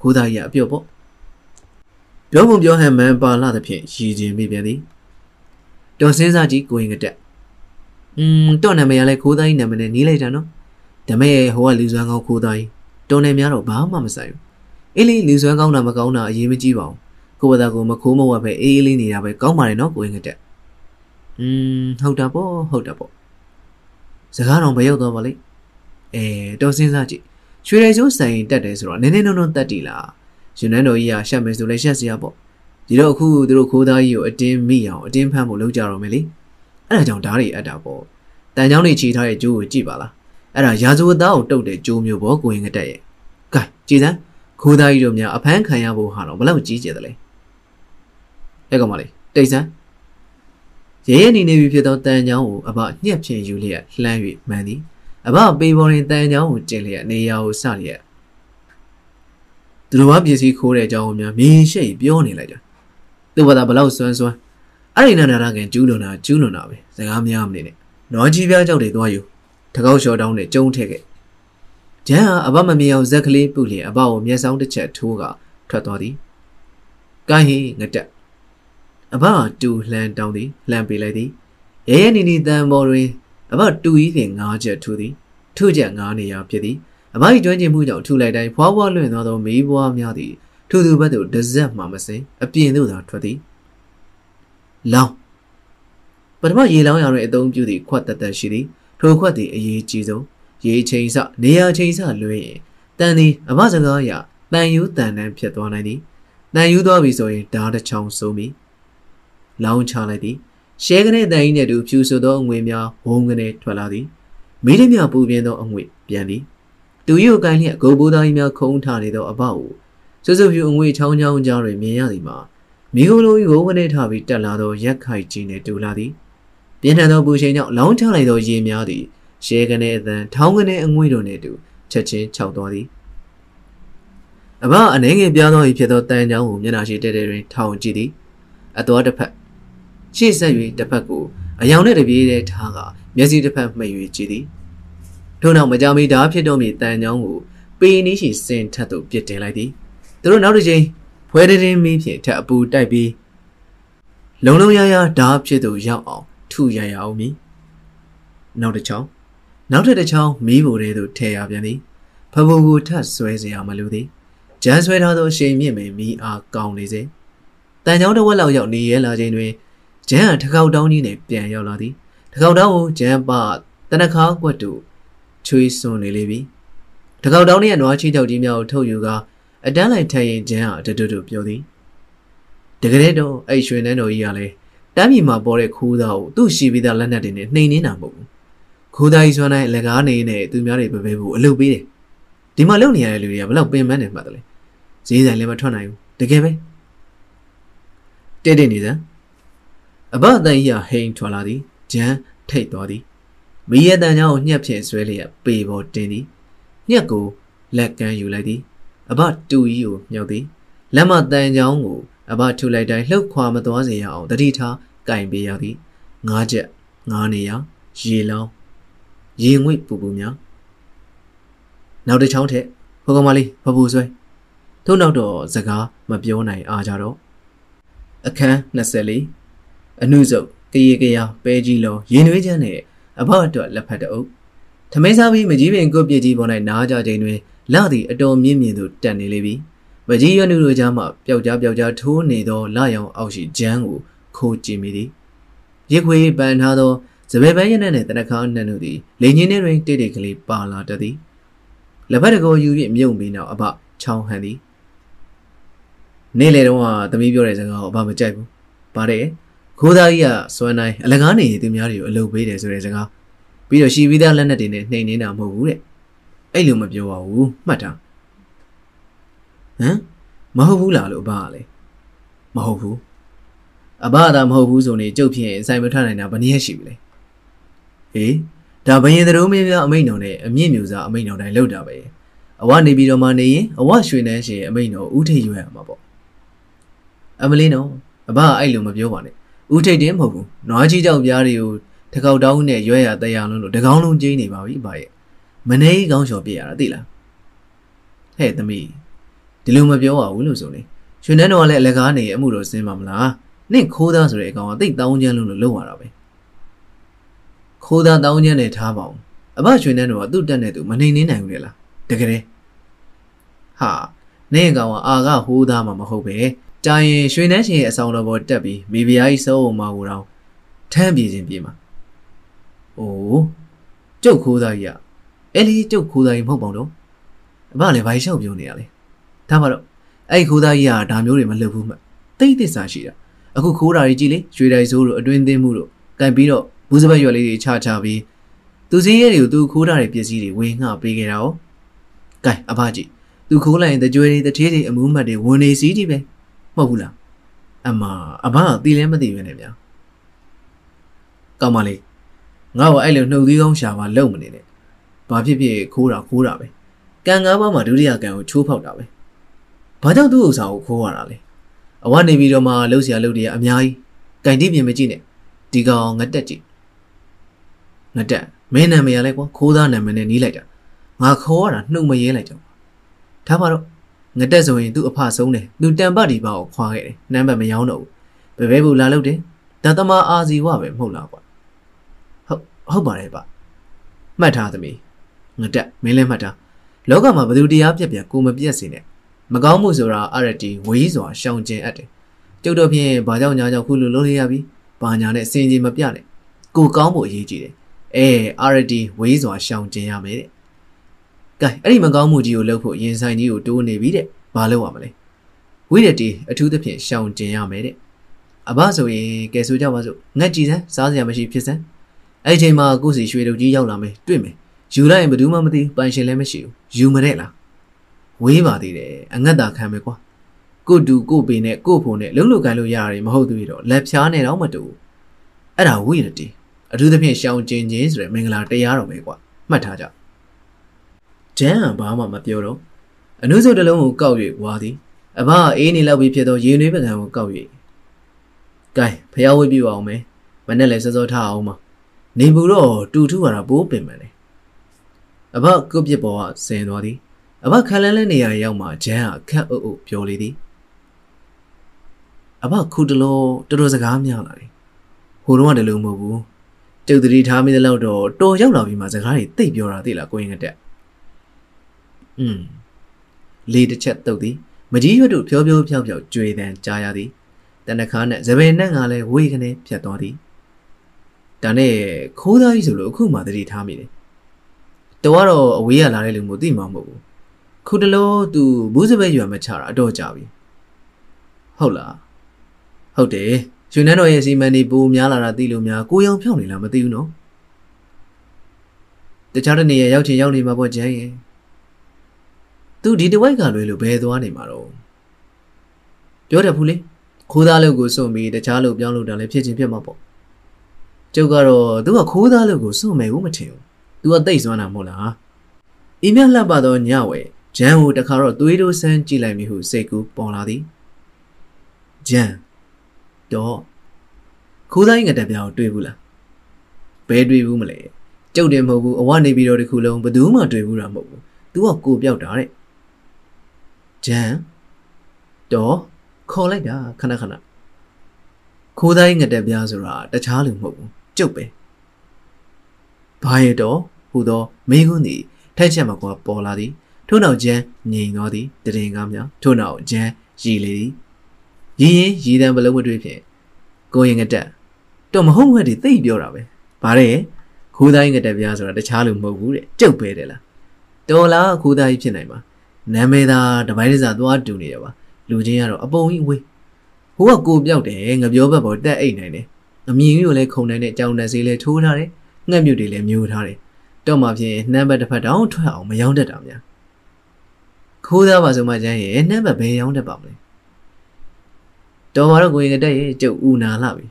ခိုးသားကြီးကအပြော့ပေါ့။ပြောပုံပြောဟန်မှန်ပါလာတဲ့ဖြင့်ရည်ကျင်မိပြန်သည်။တော်စင်းစားကြီးကိုရင်ကတက်။อืมတော့နာမည်ကလည်းခိုးသားကြီးနာမည်နဲ့နီးလိုက်တာနော်။ဒါမဲ့ဟိုကလူစွမ်းကောင်းခိုးသားကြီးတော်နေများတော့ဘာမှမဆိုင်ဘူးအေးလေးလူစွမ်းကောင်းတာမကောင်းတာအရေးမကြီးပါဘူး ကိုယ့်ဘာသာကိုမခိုးမဝတ်ပဲအေးအေးလေးနေတာပဲကောင်းပါတယ်နော်ကိုရင်ကတက်อืมဟုတ်တာပေါ့ဟုတ်တာပေါ့စကားတော်ဘယ်ရောက်တော့ပါလိမ့်အဲတော်စင်းစားကြည့်ရွှေရိုင်စိုးဆိုင်တက်တယ်ဆိုတော့နည်းနည်းနုံနုံတက်တီလားယူနန်းတော်ကြီးကရှက်မယ်ဆိုလဲရှက်စရာပေါ့ဒီတော့အခုသူတို့ခိုးသားကြီးကိုအတင်းမိအောင်အတင်းဖမ်းဖို့လုပ်ကြတော့မယ်လေအဲ့ဒါကြောင့်ဓာတ်တွေအပ်တာပေါ့တန်ချောင်းတွေခြေထားတဲ့ကျိုးကိုကြည့်ပါလားအဲ့ဒါရာဇဝတ်သားကိုတုတ်တဲ့ကျိုးမျိုးပေါ့ကိုရင်ကတက်ရဲ့ကဲကြည်စမ်းခိုးသားကြီးတို့များအဖမ်းခံရဖို့ဟာတော့ဘလောက်ကြီးကျယ်တယ်လဲ အဲ့ကောင်မလေးတိတ်စမ်းရဲရဲနေနေပြီဖြစ်သောတန်ချောင်းကိုအဘညှက်ဖြင်ယူလျက်လှမ်း၍မှန်သည်အဘပေပေါ်ရင်တန်ချောင်းကိုကျင်လျက်နေရာကိုစလျက်သူတို့ဘာပစ္စည်းခိုးတဲ့အကြောင်းကိုများမြင်ရှိပြောနေလိုက်ကြသူဘာသာဘလောက်စွမ်းစွမ်းအဲ့ဒီနာနာကကျူးလွန်တာကျူးလွန်တာပဲစကားများမနေနဲ့နော်ကြီးပြားကြောက်တွေသွားယူတကောက်လျှော်တောင်းနဲ့ကျုံထည့်ခဲ့ဂျန်ဟာအဘမမြင်အောင်ဇက်ကလေးပုလျင်အဘကိုမျက်စောင်းတစ်ချက်ထိုးကထွက်သွားသည်။ကိုင်းဟိငတက် အဘတူလှန်တောင်းသည်လှန်ပေးလိုက်သည်ရဲရဲနီနီတန်ပေါ်တွင်အဘတူကြီးဖြင့်ငါးချက်ထူသည်ထုချက်ငါးနေရာဖြစ်သည်အဘ၏ကျွမ်းကျင်မှုကြောင့်ထူလိုက်တိုင်းဖွားဖွားလွင့်သွားသောမေးပွားများသည်ထူသူဘက်သို့တဇက်မှမစင်အပြင်သို့သာထွက်သည်လောင်းပထမရေလောင်းရာတွင်အသုံးပြုသည့်ခွက်တသက်ရှိသည်ထိုခွက်သည်အရေးကြီးဆုံးရေချိန်စနေရာချိန်စလွှဲရင်တန်သည်အမစကားအရတန်ယူတန်တန်းဖြစ်သွားနိုင်သည်တန်ယူသွားပြီဆိုရင်ဓာတ်တစ်ချောင်းဆုံးပြီ လောင်းချလိုက်သည်ရှဲကနေတန်ကြီးနဲ့တူဖြူဆိုသောအငွေများဝုန်းကနေထွက်လာသည်မိရမြပူပြင်းသောအငွေပြန်သည်သူရုပ်ကိုင်းလျက်ဂုံဘိုးသားကြီးများခုံးထားနေသောအဘကိုစွစွဖြူအငွေချောင်းချောင်းကြားတွင်မြင်ရသည်မှာမိဂုံလိုကြီးဝုန်းကနေထပြီးတက်လာသောရက်ခိုက်ကြီးနှင့်တူလာသည်ပြင်းထန်သောပူချိန်ကြောင့်လောင်းချလိုက်သောရေများသည်ရဲကနေအသံထောင်းကနေအငွေ့တို့နှင့်တူချက်ချင်းခြောက်သွားသည်အဘအနေငယ်ပြားသော၏ဖြစ်သောတန်ချောင်းကိုမျက်နှာရှိတဲတဲတွင်ထောင်ကြည့်သည်အတော်တစ်ဖက် ရှေ့ဆက်၍တစ်ဖက်ကိုအယောင်နဲ့တပြေးတည်းထားကမျက်စိတစ်ဖက်မှိတ်၍ကြည်သည်ထို့နောက်မကြမီဒါဖြစ်တော်မူတန်ချောင်းကိုပေနီးရှိစင်ထက်သို့ပြစ်တင်လိုက်သည်သူတို့နောက်တစ်ချိန်ဖွဲတရင်မင်းဖြင့်ထပ်အပူတိုက်ပြီးလုံလုံရရဓာဖြစ်သူရောက်အောင်ထုရရအောင်မည်နောက်တစ်ချောင်းနောက်ထပ်တစ်ချောင်းမီးပိုတဲ့သို့ထည့်ရပြန်သည်ဖပုံကိုထပ်ဆွဲစရာမလိုသည်ကြမ်းဆွဲထားသောအရှိန်မြင့်ပင်မီးအားကောင်းနေစေတန်ချောင်းတစ်ဝက်လောက်ရောက်နေရလာချိန်တွင် ဂျန်ကထကောက်တောင်းကြီးနဲ့ပြန်ရောက်လာသည်ထကောက်တောင်းကိုဂျန်ပတနခါကွက်တို့ချွေးစွန်နေလေပြီထကောက်တောင်းရဲ့နွားချီတောက်ကြီးများကိုထုတ်ယူကအတန်းလိုက်ထိုင်ရင်ဂျန်ကတတူတူပြောသည်တကယ်တော့အဲ့ရွှေနန်းတော်ကြီးကလည်းတမ်းမြေမှာပေါ်တဲ့ခိုးသားကိုသူ့ရှိပြီးသားလက်နက်တွေနဲ့နှိမ်နေတာမဟုတ်ဘူးခိုးသားကြီးစွမ်းတိုင်းလက်ကားနေနဲ့သူများတွေပဲပဲဖို့အလုပ်ပေးတယ်ဒီမှာလုံနေရတဲ့လူတွေကဘလောက်ပင်ပန်းနေမှတ်တယ်လေဈေးဆိုင်လည်းမထွက်နိုင်ဘူးတကယ်ပဲတဲ့တဲ့နေစမ်း အဘအတန်ကြီးဟိန်ထွက်လာသည်ဂျန်ထိတ်သွားသည်မီးရတန်ချောင်းကိုညှက်ဖြင့်ဆွဲလျက်ပေပေါ်တင်သည်ညှက်ကိုလက်ကမ်းယူလိုက်သည်အဘတူကြီးကိုမြှောက်သည်လက်မတန်ချောင်းကိုအဘထုလိုက်တိုင်းလှုပ်ခွာမသွားစေရအောင်တတိထားကင်ပေးရသည်ငါးချက်ငါးနေရရေလောင်းရေငွေ့ပူပူများနောက်တစ်ချောင်းထက်ဟိုကောင်မလေးဖပူဆွဲထို့နောက်တော့စကားမပြောနိုင်အားကြတော့အခန်း24 အနုစုပ်ကရေကရပဲကြီးလုံးရင်နွေးချမ်းနဲ့အဘအတွက်လက်ဖက်တအုပ်ထမင်းစားပြီးမကြီးပင်ကုတ်ပြစ်ကြီးပေါ်၌နားကြချိန်တွင်လသည်အတော်မြင့်မြင့်သို့တက်နေလေပြီမကြီးရနုတို့ကြားမှပျောက်ကြားပျောက်ကြားထိုးနေသောလရောင်အောက်ရှိဂျမ်းကိုခိုးကြည့်မိသည်ရစ်ခွေပန်ထားသောစပယ်ပန်းရနက်နှင့်တနခါနှံတို့သည်လိန်ချင်းထဲတွင်တိတ်တိတ်ကလေးပါလာတတ်သည်လက်ဖက်တကောယူ၍မြုပ်ပြီးနောက်အဘချောင်းဟန်သည်နေ့လေတော့သမီးပြောတဲ့စကားကိုအဘမကြိုက်ဘူးပါတယ် ခိုးသားကြီးကစွမ်းတိုင်းအလကားနေသူများတွေကိုအလုပ်ပေးတယ်ဆိုတဲ့စကားပြီးတော့ရှီပြီးသားလက်နက်တွေနဲ့နှိမ်နေတာမဟုတ်ဘူးတဲ့အဲ့လိုမပြောပါဘူးမှတ်တာဟမ်မဟုတ်ဘူးလားလို့အဘကလည်းမဟုတ်ဘူးအဘသာမဟုတ်ဘူးဆိုနေကြုတ်ဖြင့်စိုင်မထွက်နိုင်တာဘယ်နည်းရှိပြီလဲဟေးဒါဘယင်သတို့မင်းများအမိန်တော်နဲ့အမြင့်မျိုးစားအမိန်တော်တိုင်းလောက်တာပဲအဝနေပြီးတော့မှနေရင်အဝရွှေနှန်းရှင်အမိန်တော်ဦးထိတ်ရွက်ရမှာပေါ့အမလေးနော်အဘအဲ့လိုမပြောပါနဲ့ ဦးထိတ်တင်းမဟုတ်ဘူးနွားကြီးကြောက်ပြားတွေကိုတကောက်တောင်းနဲ့ရွက်ရတရားလုံးလို့တကောင်းလုံးကျင်းနေပါပြီအဘရဲ့မနေကောင်းလျှော်ပြရတာသိလားဟဲ့သမီးဒီလိုမပြောပါဘူးလို့ဆိုနေရွှေနှန်းတော်ကလည်းအလကားနေအမှုတော်စင်းပါမလားနင့်ခိုးသားဆိုတဲ့အကောင်ကတိတ်တောင်းချမ်းလုံးလို့လုံရတာပဲခိုးသားတောင်းချမ်းနဲ့ထားပါအောင်အဘရွှေနှန်းတော်ကသူ့တက်နဲ့သူမနှိမ်နှင်းနိုင်ဘူးလေလားတကယ်ဟာနင့်ကောင်ကအာကဟိုးသားမှမဟုတ်ပဲ ကြာရင်ရွှေနှန်းရှင်ရဲ့အဆောင်တော်ပေါ်တက်ပြီးမိဖုရားကြီးစိုးအောင်မှာကိုတော့ထမ်းပြေခြင်းပြေမှာအိုးကျုပ်ခိုးသားကြီးကအဲ့လေကျုပ်ခိုးသားကြီးမဟုတ်ပါတော့အဘလည်းဘာရှောက်ပြောနေရလဲဒါမှတော့အဲ့ခိုးသားကြီးကဒါမျိုးတွေမလုပ်ဘူးမှတိတ်သစ္စာရှိတာအခုခိုးတာကြီးကြည့်လေရွှေတိုင်စိုးတို့အတွင်းသိမ်းမှုတို့ကန်ပြီးတော့ဘူးစပတ်ရွက်လေးတွေချချပြီးသူစည်းရဲတွေကိုသူခိုးထားတဲ့ပစ္စည်းတွေဝေငှပေးခဲ့တာ哦ကဲအဖကြီးသူခိုးလိုက်ရင်တကြွေတွေတထေးတွေအမှုမှတ်တွေဝင်နေစည်းကြီးပဲမ ဟုတ်ဘူးလားအမအဘကတီးလဲမသိပဲနဲ့ဗျာကောင်းပါလေငါ့ကိုအဲ့လိုနှုတ်သီးကောင်းရှာပါလုံမနေနဲ့ဘာဖြစ်ဖြစ်ခိုးတာခိုးတာပဲကံကားပါးမှာဒုတိယကံကိုချိုးဖောက်တာပဲဘာကြောင့်သူ့ဥစ္စာကိုခိုးရတာလဲအဝနေပြီးတော့မှလှုပ်ရှားလှုပ်တွေအများကြီးကင်တိပြင်မကြည့်နဲ့ဒီကောင်ငတက်ကြည့်ငတက်မင်းနာမည်ရလဲကွာခိုးသားနာမည်နဲ့နီးလိုက်တာငါခေါ်ရတာနှုတ်မရဲလိုက်ကြောဒါမှတော့ ငတက်ဆိုရင်သူ့အဖဆုံးတယ်သူတန်ပတ်ဒီပါကိုခွာခဲ့တယ်နံပါတ်မရောတော့ဘူးဘယ်ဘဲဘူးလာလို့တယ်ဒါသမားအာစီဝပဲမဟုတ်လားကွာဟုတ်ဟုတ်ပါတယ်ဗျမှတ်ထားသမီးငတက်မင်းလည်းမှတ်ထားလောကမှာဘယ်သူတရားပြက်ပြက်ကိုမပြက်စေနဲ့မကောင်းမှုဆိုတာအရတီဝေးစွာရှောင်ကျင်အပ်တယ်ကျုပ်တို့ဖြင့်ဘာကြောင့်ညာကြောင့်ခုလိုလုပ်ရရပြီဘာညာနဲ့စင်ကြီးမပြနဲ့ကိုကောင်းဖို့အရေးကြီးတယ်အဲအရတီဝေးစွာရှောင်ကျင်ရမယ်တဲ့ ကဲအဲ့ဒီမကောင်းမှုကြီးကိုလုပ်ဖို့ရင်ဆိုင်ကြီးကိုတိုးနေပြီတဲ့ဘာလုပ်ရမလဲဝိရတီအထူးသဖြင့်ရှောင်ကျင်ရမယ်တဲ့အဘဆိုရင်ကဲဆိုကြပါစို့ငက်ကြည်စမ်းစားစရာမရှိဖြစ်စမ်းအဲ့ဒီချိန်မှာကိုစီရွှေတုပ်ကြီးရောက်လာမယ်တွေ့မယ်ယူလိုက်ရင်ဘယ်သူမှမသိပိုင်ရှင်လည်းမရှိဘူးယူမတဲ့လားဝေးပါသေးတယ်အငတ်တာခံမယ်ကွာကိုတူကိုပေနဲ့ကိုဖို့နဲ့လုံးလုံးကန်လို့ရတယ်မဟုတ်သေးတော့လက်ဖြားနဲ့တော့မတူဘူးအဲ့ဒါဝိရတီအထူးသဖြင့်ရှောင်ကျင်ခြင်းဆိုရယ်မင်္ဂလာတရားတော်ပဲကွာမှတ်ထားကြ ဂျန်ကဘာမှမပြောတော့အနုစုတစ်လုံးကိုကောက်၍ဝါသည်အဘအေးနေလောက်ပြီးဖြစ်သောရေနွေးပကံကိုကောက်၍ကဲဖျားဝေးပြအောင်မယ်မနဲ့လည်းစောစောထားအောင်ပါနေဘူးတော့တူထူရတာပိုးပင်မယ်လေအဘကုတ်ပြစ်ပေါ်ကဆင်သွားသည်အဘခလန်းလဲနေရာရောက်မှဂျန်ကခက်အုပ်အုပ်ပြောလေသည်အဘခုတလောတော်တော်စကားများလာတယ်ဟိုတော့ကတလူမဟုတ်ဘူးကျုပ်တတိထားမိတဲ့လောက်တော့တော်ရောက်လာပြီးမှစကားတွေတိတ်ပြောတာသိလားကိုရင်ကတက် อืมလေတစ်ချက်တုတ်သည်မကြီးရွတ်တို့ဖြောဖြောဖြောက်ဖြောက်ကြွေတန်ကြားရသည်တနခါနဲ့သပင်နဲ့ငါလည်းဝေကနေဖြတ်သွားသည်ဒါနဲ့ခိုးသားကြီးဆိုလို့အခုမှတတိထားမိတယ်တော်ကတော့အဝေးရလာတဲ့လူမျိုးသိမှာမဟုတ်ဘူးခုတလို့သူဘူးစပက်ရွာမချတာအတော့ကြပြီဟုတ်လားဟုတ်တယ်ရွှေနန်းတော်ရဲ့စီမံနေပိုများလာတာသိလို့များကိုရောင်ဖြောင်းနေလားမသိဘူးနော်တခြားတနေရာရောက်ချင်ရောက်နေမှာပေါ့ကျန်းရဲ့ သူဒီတဝိုက်ကလွယ်လို့ဘယ်သွားနေမှာတော့ပြောတယ်ဖူးလေခိုးသားလုပ်ကိုစွန့်ပြီးတခြားလုပ်ပြောင်းလို့တာလည်းဖြစ်ချင်းဖြစ်မှာပေါ့ကျုပ်ကတော့သူကခိုးသားလုပ်ကိုစွန့်မယ်ဘူးမထင်ဘူးသူကတိတ်စွမ်းတာမဟုတ်လားအင်းမြလှပသောညဝဲဂျန်ကိုတခါတော့သွေးတိုးဆန်းကြည့်လိုက်မိဟုစိတ်ကူးပေါ်လာသည်ဂျန်တော့ခိုးသားရင်ငတက်ပြောင်းတွေ့ဘူးလားဘယ်တွေ့ဘူးမလဲကျုပ်တယ်မဟုတ်ဘူးအဝနေပြီးတော့ဒီခုလုံးဘယ်သူမှတွေ့ဘူးတာမဟုတ်ဘူး तू ကကိုပြောက်တာတဲ့ ဂျန်တော့ခေါ်လိုက်တာခဏခဏခိုးသားရင်ငတက်ပြောင်းဆိုတာတခြားလူမဟုတ်ဘူးကျုပ်ပဲဘာရဲ့တော့ဟူသောမေးခွန်းသည်ထိုက်ချက်မှာကွာပေါ်လာသည်ထို့နောက်ကျန်းငြိမ်သွားသည်တရင်ကားများထို့နောက်ကျန်းရည်လေသည်ရည်ရင်ရည်တံဘလုံးမတွေ့ဖြင့်ကိုရင်ငတက်တော့မဟုတ်မဟုတ်ဒီသိပြောတာပဲဗါတဲ့ခိုးသားရင်ငတက်ပြားဆိုတာတခြားလူမဟုတ်ဘူးတဲ့ကြုတ်ပဲတယ်လားတော်လားခိုးသားကြီးဖြစ်နိုင်မှာ နာမည်သာတပိုင်းတစားသွားတူနေရပါလူချင်းကတော့အပုံကြီးဝေးဟိုကကိုပြောက်တယ်ငပြောဘက်ပေါ်တက်အိတ်နိုင်တယ်အမြင်ကြီးကိုလည်းခုံနိုင်တဲ့ကြောင်တက်စီလည်းထိုးထားတယ်ငှက်မြုပ်တွေလည်းမျိုးထားတယ်တော့မှဖြင့်နှမ်းဘက်တစ်ဖက်တောင်ထွက်အောင်မယောင်းတတ်တာများခိုးသားပါဆိုမှကျန်းရဲ့နှမ်းဘက်ဘယ်ယောင်းတတ်ပါမလဲတော်ပါတော့ကိုရင်ငတက်ရဲ့ကျုပ်ဦးနာလာပြီ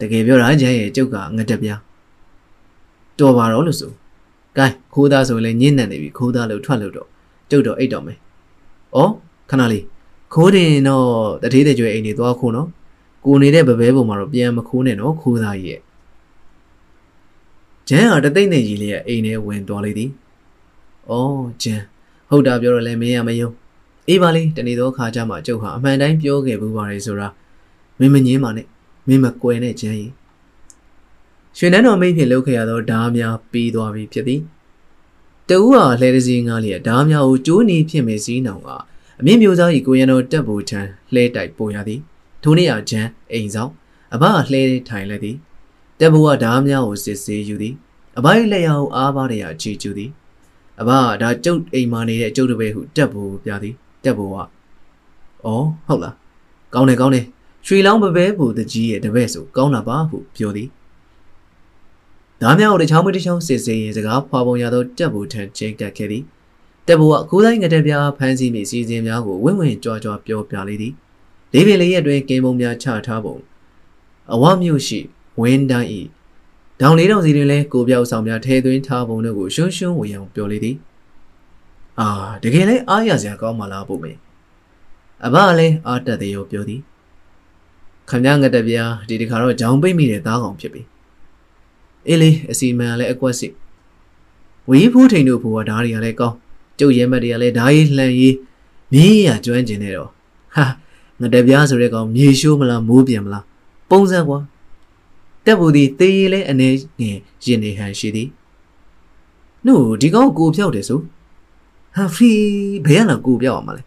တကယ်ပြောတာကျန်းရဲ့ကျုပ်ကငတက်ပြားတော်ပါတော့လို့ဆိုဘကဲခိုးသားဆိုရင်လည်းညင်းနံနေပြီခိုးသားလို့ထွက်လို့တော့ ကျုပ်တော့အိတ်တော့မယ်။ဩခဏလေးခိုးတင်တော့တထေးတဲ့ကျွဲအိမ်နေသွားခိုးနော်။ကိုနေတဲ့ဘဘဲပုံမှာတော့ပြန်မခိုးနဲ့နော်ခိုးသားကြီးရဲ့။ဂျန်ဟာတသိမ့်နေကြီးလေးရဲ့အိမ်ထဲဝင်သွားလေသည်။ဩဂျန်ဟုတ်တာပြောတော့လည်းမင်းရမယုံ။အေးပါလေတနေ့တော့ခါကြမှာကျုပ်ဟာအမှန်တိုင်းပြောခဲ့ဘူးပါလေဆိုတာမင်းမငင်းပါနဲ့မင်းမကွယ်နဲ့ဂျန်ကြီး။ရွှေနန်းတော်မိတ်ဖြင့်လှုပ်ခဲ့ရသောဓားများပြီးသွားပြီဖြစ်သည်။ တဦးဟာလှဲတစည်းငါးလျက်ဓားများကိုကျိုးနေဖြစ်မေစည်းနောင်ကအမြင့်မျိုးသား၏ကိုရန်တော်တက်ဘူထံလှဲတိုက်ပို့ရသည်။ထိုနေ့အဂျန်အိမ်ဆောင်အဘကလှဲထိုင်လက်သည်။တက်ဘူကဓားများကိုစစ်ဆေးယူသည်။အဘ၏လက်ရကိုအားပါးရချီကျူသည်။အဘကဒါကျုပ်အိမ်မာနေတဲ့ကျုပ်တပည့်ဟုတက်ဘူပြသည်။တက်ဘူကအော်ဟုတ်လား။ကောင်းတယ်ကောင်းတယ်။ရွှေလောင်းပပဲဘူတကြီးရဲ့တပည့်ဆိုကောင်းတာပါဟုပြောသည်။ ဒါမြောက်တချောင်းမတချောင်းစစ်စေးရင်စကားဖွာပုံရသောတက်ဘူထံကျင်းကပ်ခဲ့သည်တက်ဘူကကိုးတိုင်းငတက်ပြားဖမ်းဆီးမိစီစဉ်များကိုဝင့်ဝင့်ကြွားကြွားပြောပြလေသည်လေးပင်လေးရက်တွင်ကင်းပုံများချထားပုံအဝမြို့ရှိဝင်းတိုင်းဤဒေါင်လေးတောင်စီတွင်လည်းကိုပြောက်ဆောင်များထဲသွင်းထားပုံတို့ကိုရှုံရှုံဝေအောင်ပြောလေသည်အာတကယ်လဲအားရစရာကောင်းပါလားပုံမေအဘလည်းအားတက်သေးရောပြောသည်ခမည်းငတက်ပြားဒီတခါတော့ဂျောင်ပိတ်မိတဲ့သားကောင်ဖြစ်ပြီ အေးလေအစီမံလည်းအကွက်စစ်ဝီးဖိုးထိန်တို့ဘုရားဓားတွေကလည်းကောင်းကျုပ်ရဲမက်တွေကလည်းဓားရေးလှန်ရေးမြင်းရကျွမ်းကျင်နေတော့ဟာငတပြားဆိုတဲ့ကောင်မြေရှိုးမလားမိုးပြင်မလားပုံစံကွာတက်ဘူးဒီသေးရည်လဲအနေငယ်ရင်နေဟန်ရှိသည်နှုတ်ဒီကောင်ကိုပြောက်တယ်ဆိုဟာဖရီဘယ်ရလာကိုပြောက်အောင်မလဲ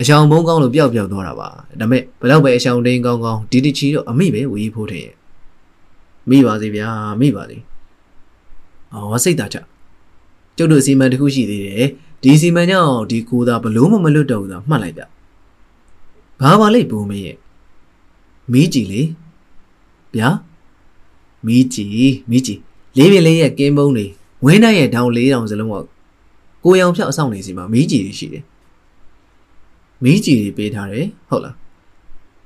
အရှောင်ဘုံကောင်းလို့ပျောက်ပျောက်သွားတာပါဒါပေမဲ့ဘယ်တော့ပဲအရှောင်တင်းကောင်းကောင်းဒီတချီတော့အမိပဲဝီးဖိုးထင်ရဲ့ မိပါစေဗျာမိပါစေအော်စိတ်သာချကျုပ်တို့စီမံတစ်ခုရှိသေးတယ်ဒီစီမံကြောင့်ဒီကိုသာဘလို့မှမလွတ်တော့ဘူးသာမှတ်လိုက်ပြဘာပါလိမ့်ဘူးမင်းရဲ့မီးကြည်လေဗျာမီးကြည်မီးကြည်လေးပြလေးရဲ့ကင်းပုံးတွေဝင်းတိုင်းရဲ့ဒေါင်လေးတောင်စလုံးကကိုရောင်ဖြောက်အဆောင်နေစီမှာမီးကြည်တွေရှိတယ်မီးကြည်တွေပေးထားတယ်ဟုတ်လား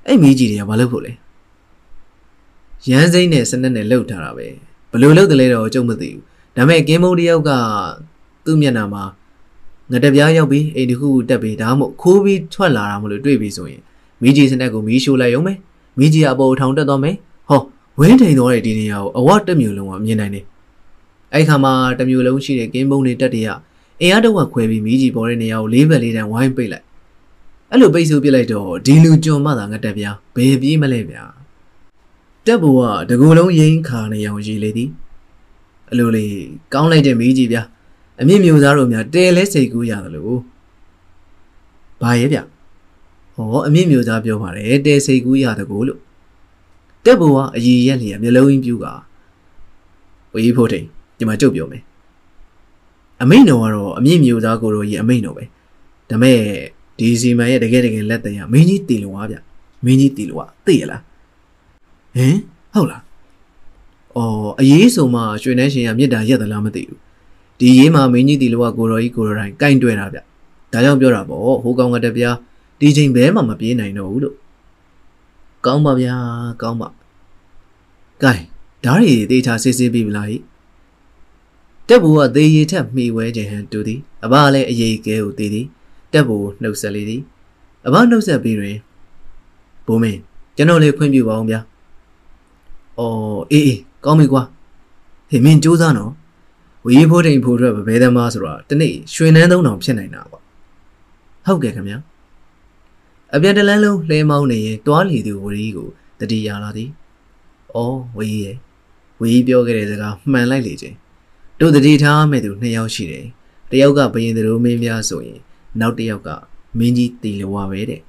အဲ့မီးကြည်တွေကဘာလုပ်ဖို့လဲ ရန်စိမ့်နဲ့စနက်နဲ့လှုပ်ထားတာပဲဘယ်လိုလှုပ်တယ်လဲတော့ကြုံမသိဘူးဒါပေမဲ့ကင်းမုံတယောက်ကသူ့မျက်နှာမှာငတပြားရောက်ပြီးအိမ်တစ်ခုခုတက်ပြီးဒါမှမဟုတ်ခိုးပြီးထွက်လာတာမလို့တွေ့ပြီးဆိုရင်မီးကြီးစနက်ကိုမီးရှို့လိုက်ရုံပဲမီးကြီးအပေါ်ထောင်တက်သွားမယ်ဟောဝင်းထိန်သွားတဲ့ဒီနေရာကိုအဝတ်တစ်မျိုးလုံးကမြင်နိုင်တယ်အဲ့ခါမှာတစ်မျိုးလုံးရှိတဲ့ကင်းမုံတွေတက်တရအင်အားတော့ခွဲပြီးမီးကြီးပေါ်တဲ့နေရာကိုလေးဘက်လေးတန်းဝိုင်းပိတ်လိုက်အဲ့လိုပိတ်ဆို့ပြလိုက်တော့ဒီလူကြုံမှသာငတက်ပြားဘယ်ပြေးမလဲဗျာ တက်ဘူကတကူလုံးရင်းခါနေအောင်ရည်လေသည်အလိုလေကောင်းလိုက်တဲ့မီးကြီးဗျာအမြင့်မျိုးသားတို့များတဲလဲစိတ်ကူးရတယ်လို့ဘာရဲ့ဗျဟောအမြင့်မျိုးသားပြောပါတယ်တဲစိတ်ကူးရတကူလို့တက်ဘူကအည်ရက်လျက်မျိုးလုံးပြူကဝေးဖို့တိန်ဒီမှာကြုတ်ပြောမယ်အမိန်တော်ကတော့အမြင့်မျိုးသားကိုတို့ရဲ့အမိန်တော်ပဲဒါမဲ့ဒီစီမန်ရဲ့တကယ်တကယ်လက်တရမင်းကြီးတီလွားဗျမင်းကြီးတီလွားသိရလား ဟင်ဟုတ်လားအော်အရေးဆိုမှရွှေနှန်းရှင်ကမြစ်တာရက်သလားမသိဘူးဒီရေးမှာမင်းကြီးတီလောကကိုရော်ကြီးကိုရော်တိုင်းကင်တွဲတာဗျဒါကြောင့်ပြောတာပေါ့ဟိုကောင်ကတပြားဒီချိန်ဘဲမှမပြေးနိုင်တော့ဘူးလို့ကောင်းပါဗျာကောင်းပါကဲဓာရီတေချာစစ်စစ်ပြီးမလားဟိတက်ဘူကသေရီထက်မှီဝဲခြင်းဟန်တူသည်အဘလည်းအရေးကဲကိုတည်သည်တက်ဘူနှုတ်ဆက်လေသည်အဘနှုတ်ဆက်ပြီးတွင်ဘိုးမင်းကျွန်တော်လေးခွင့်ပြုပါအောင်ဗျာ အော်အေးအေးကောင်းပြီကွာဟေးမင်းစူးစမ်းနော်ဝေးဖိုးတိန်ဖိုးအတွက်ဘဲသမားဆိုတော့တနေ့ရွှေနှန်းသုံးတောင်ဖြစ်နိုင်တာပေါ့ဟုတ်ကဲ့ခင်ဗျာအပြန်တလန်းလုံးလှဲမောင်းနေရင်တွားလီသူဝရီကိုတတိရလာသည်အော်ဝေးရဲ့ဝေးပြောခဲ့တဲ့စကားမှန်လိုက်လေချင်းတို့တတိထားမဲ့သူနှစ်ယောက်ရှိတယ်တယောက်ကဘယင်သူတို့မင်းများဆိုရင်နောက်တစ်ယောက်ကမင်းကြီးတီလဝါပဲတဲ့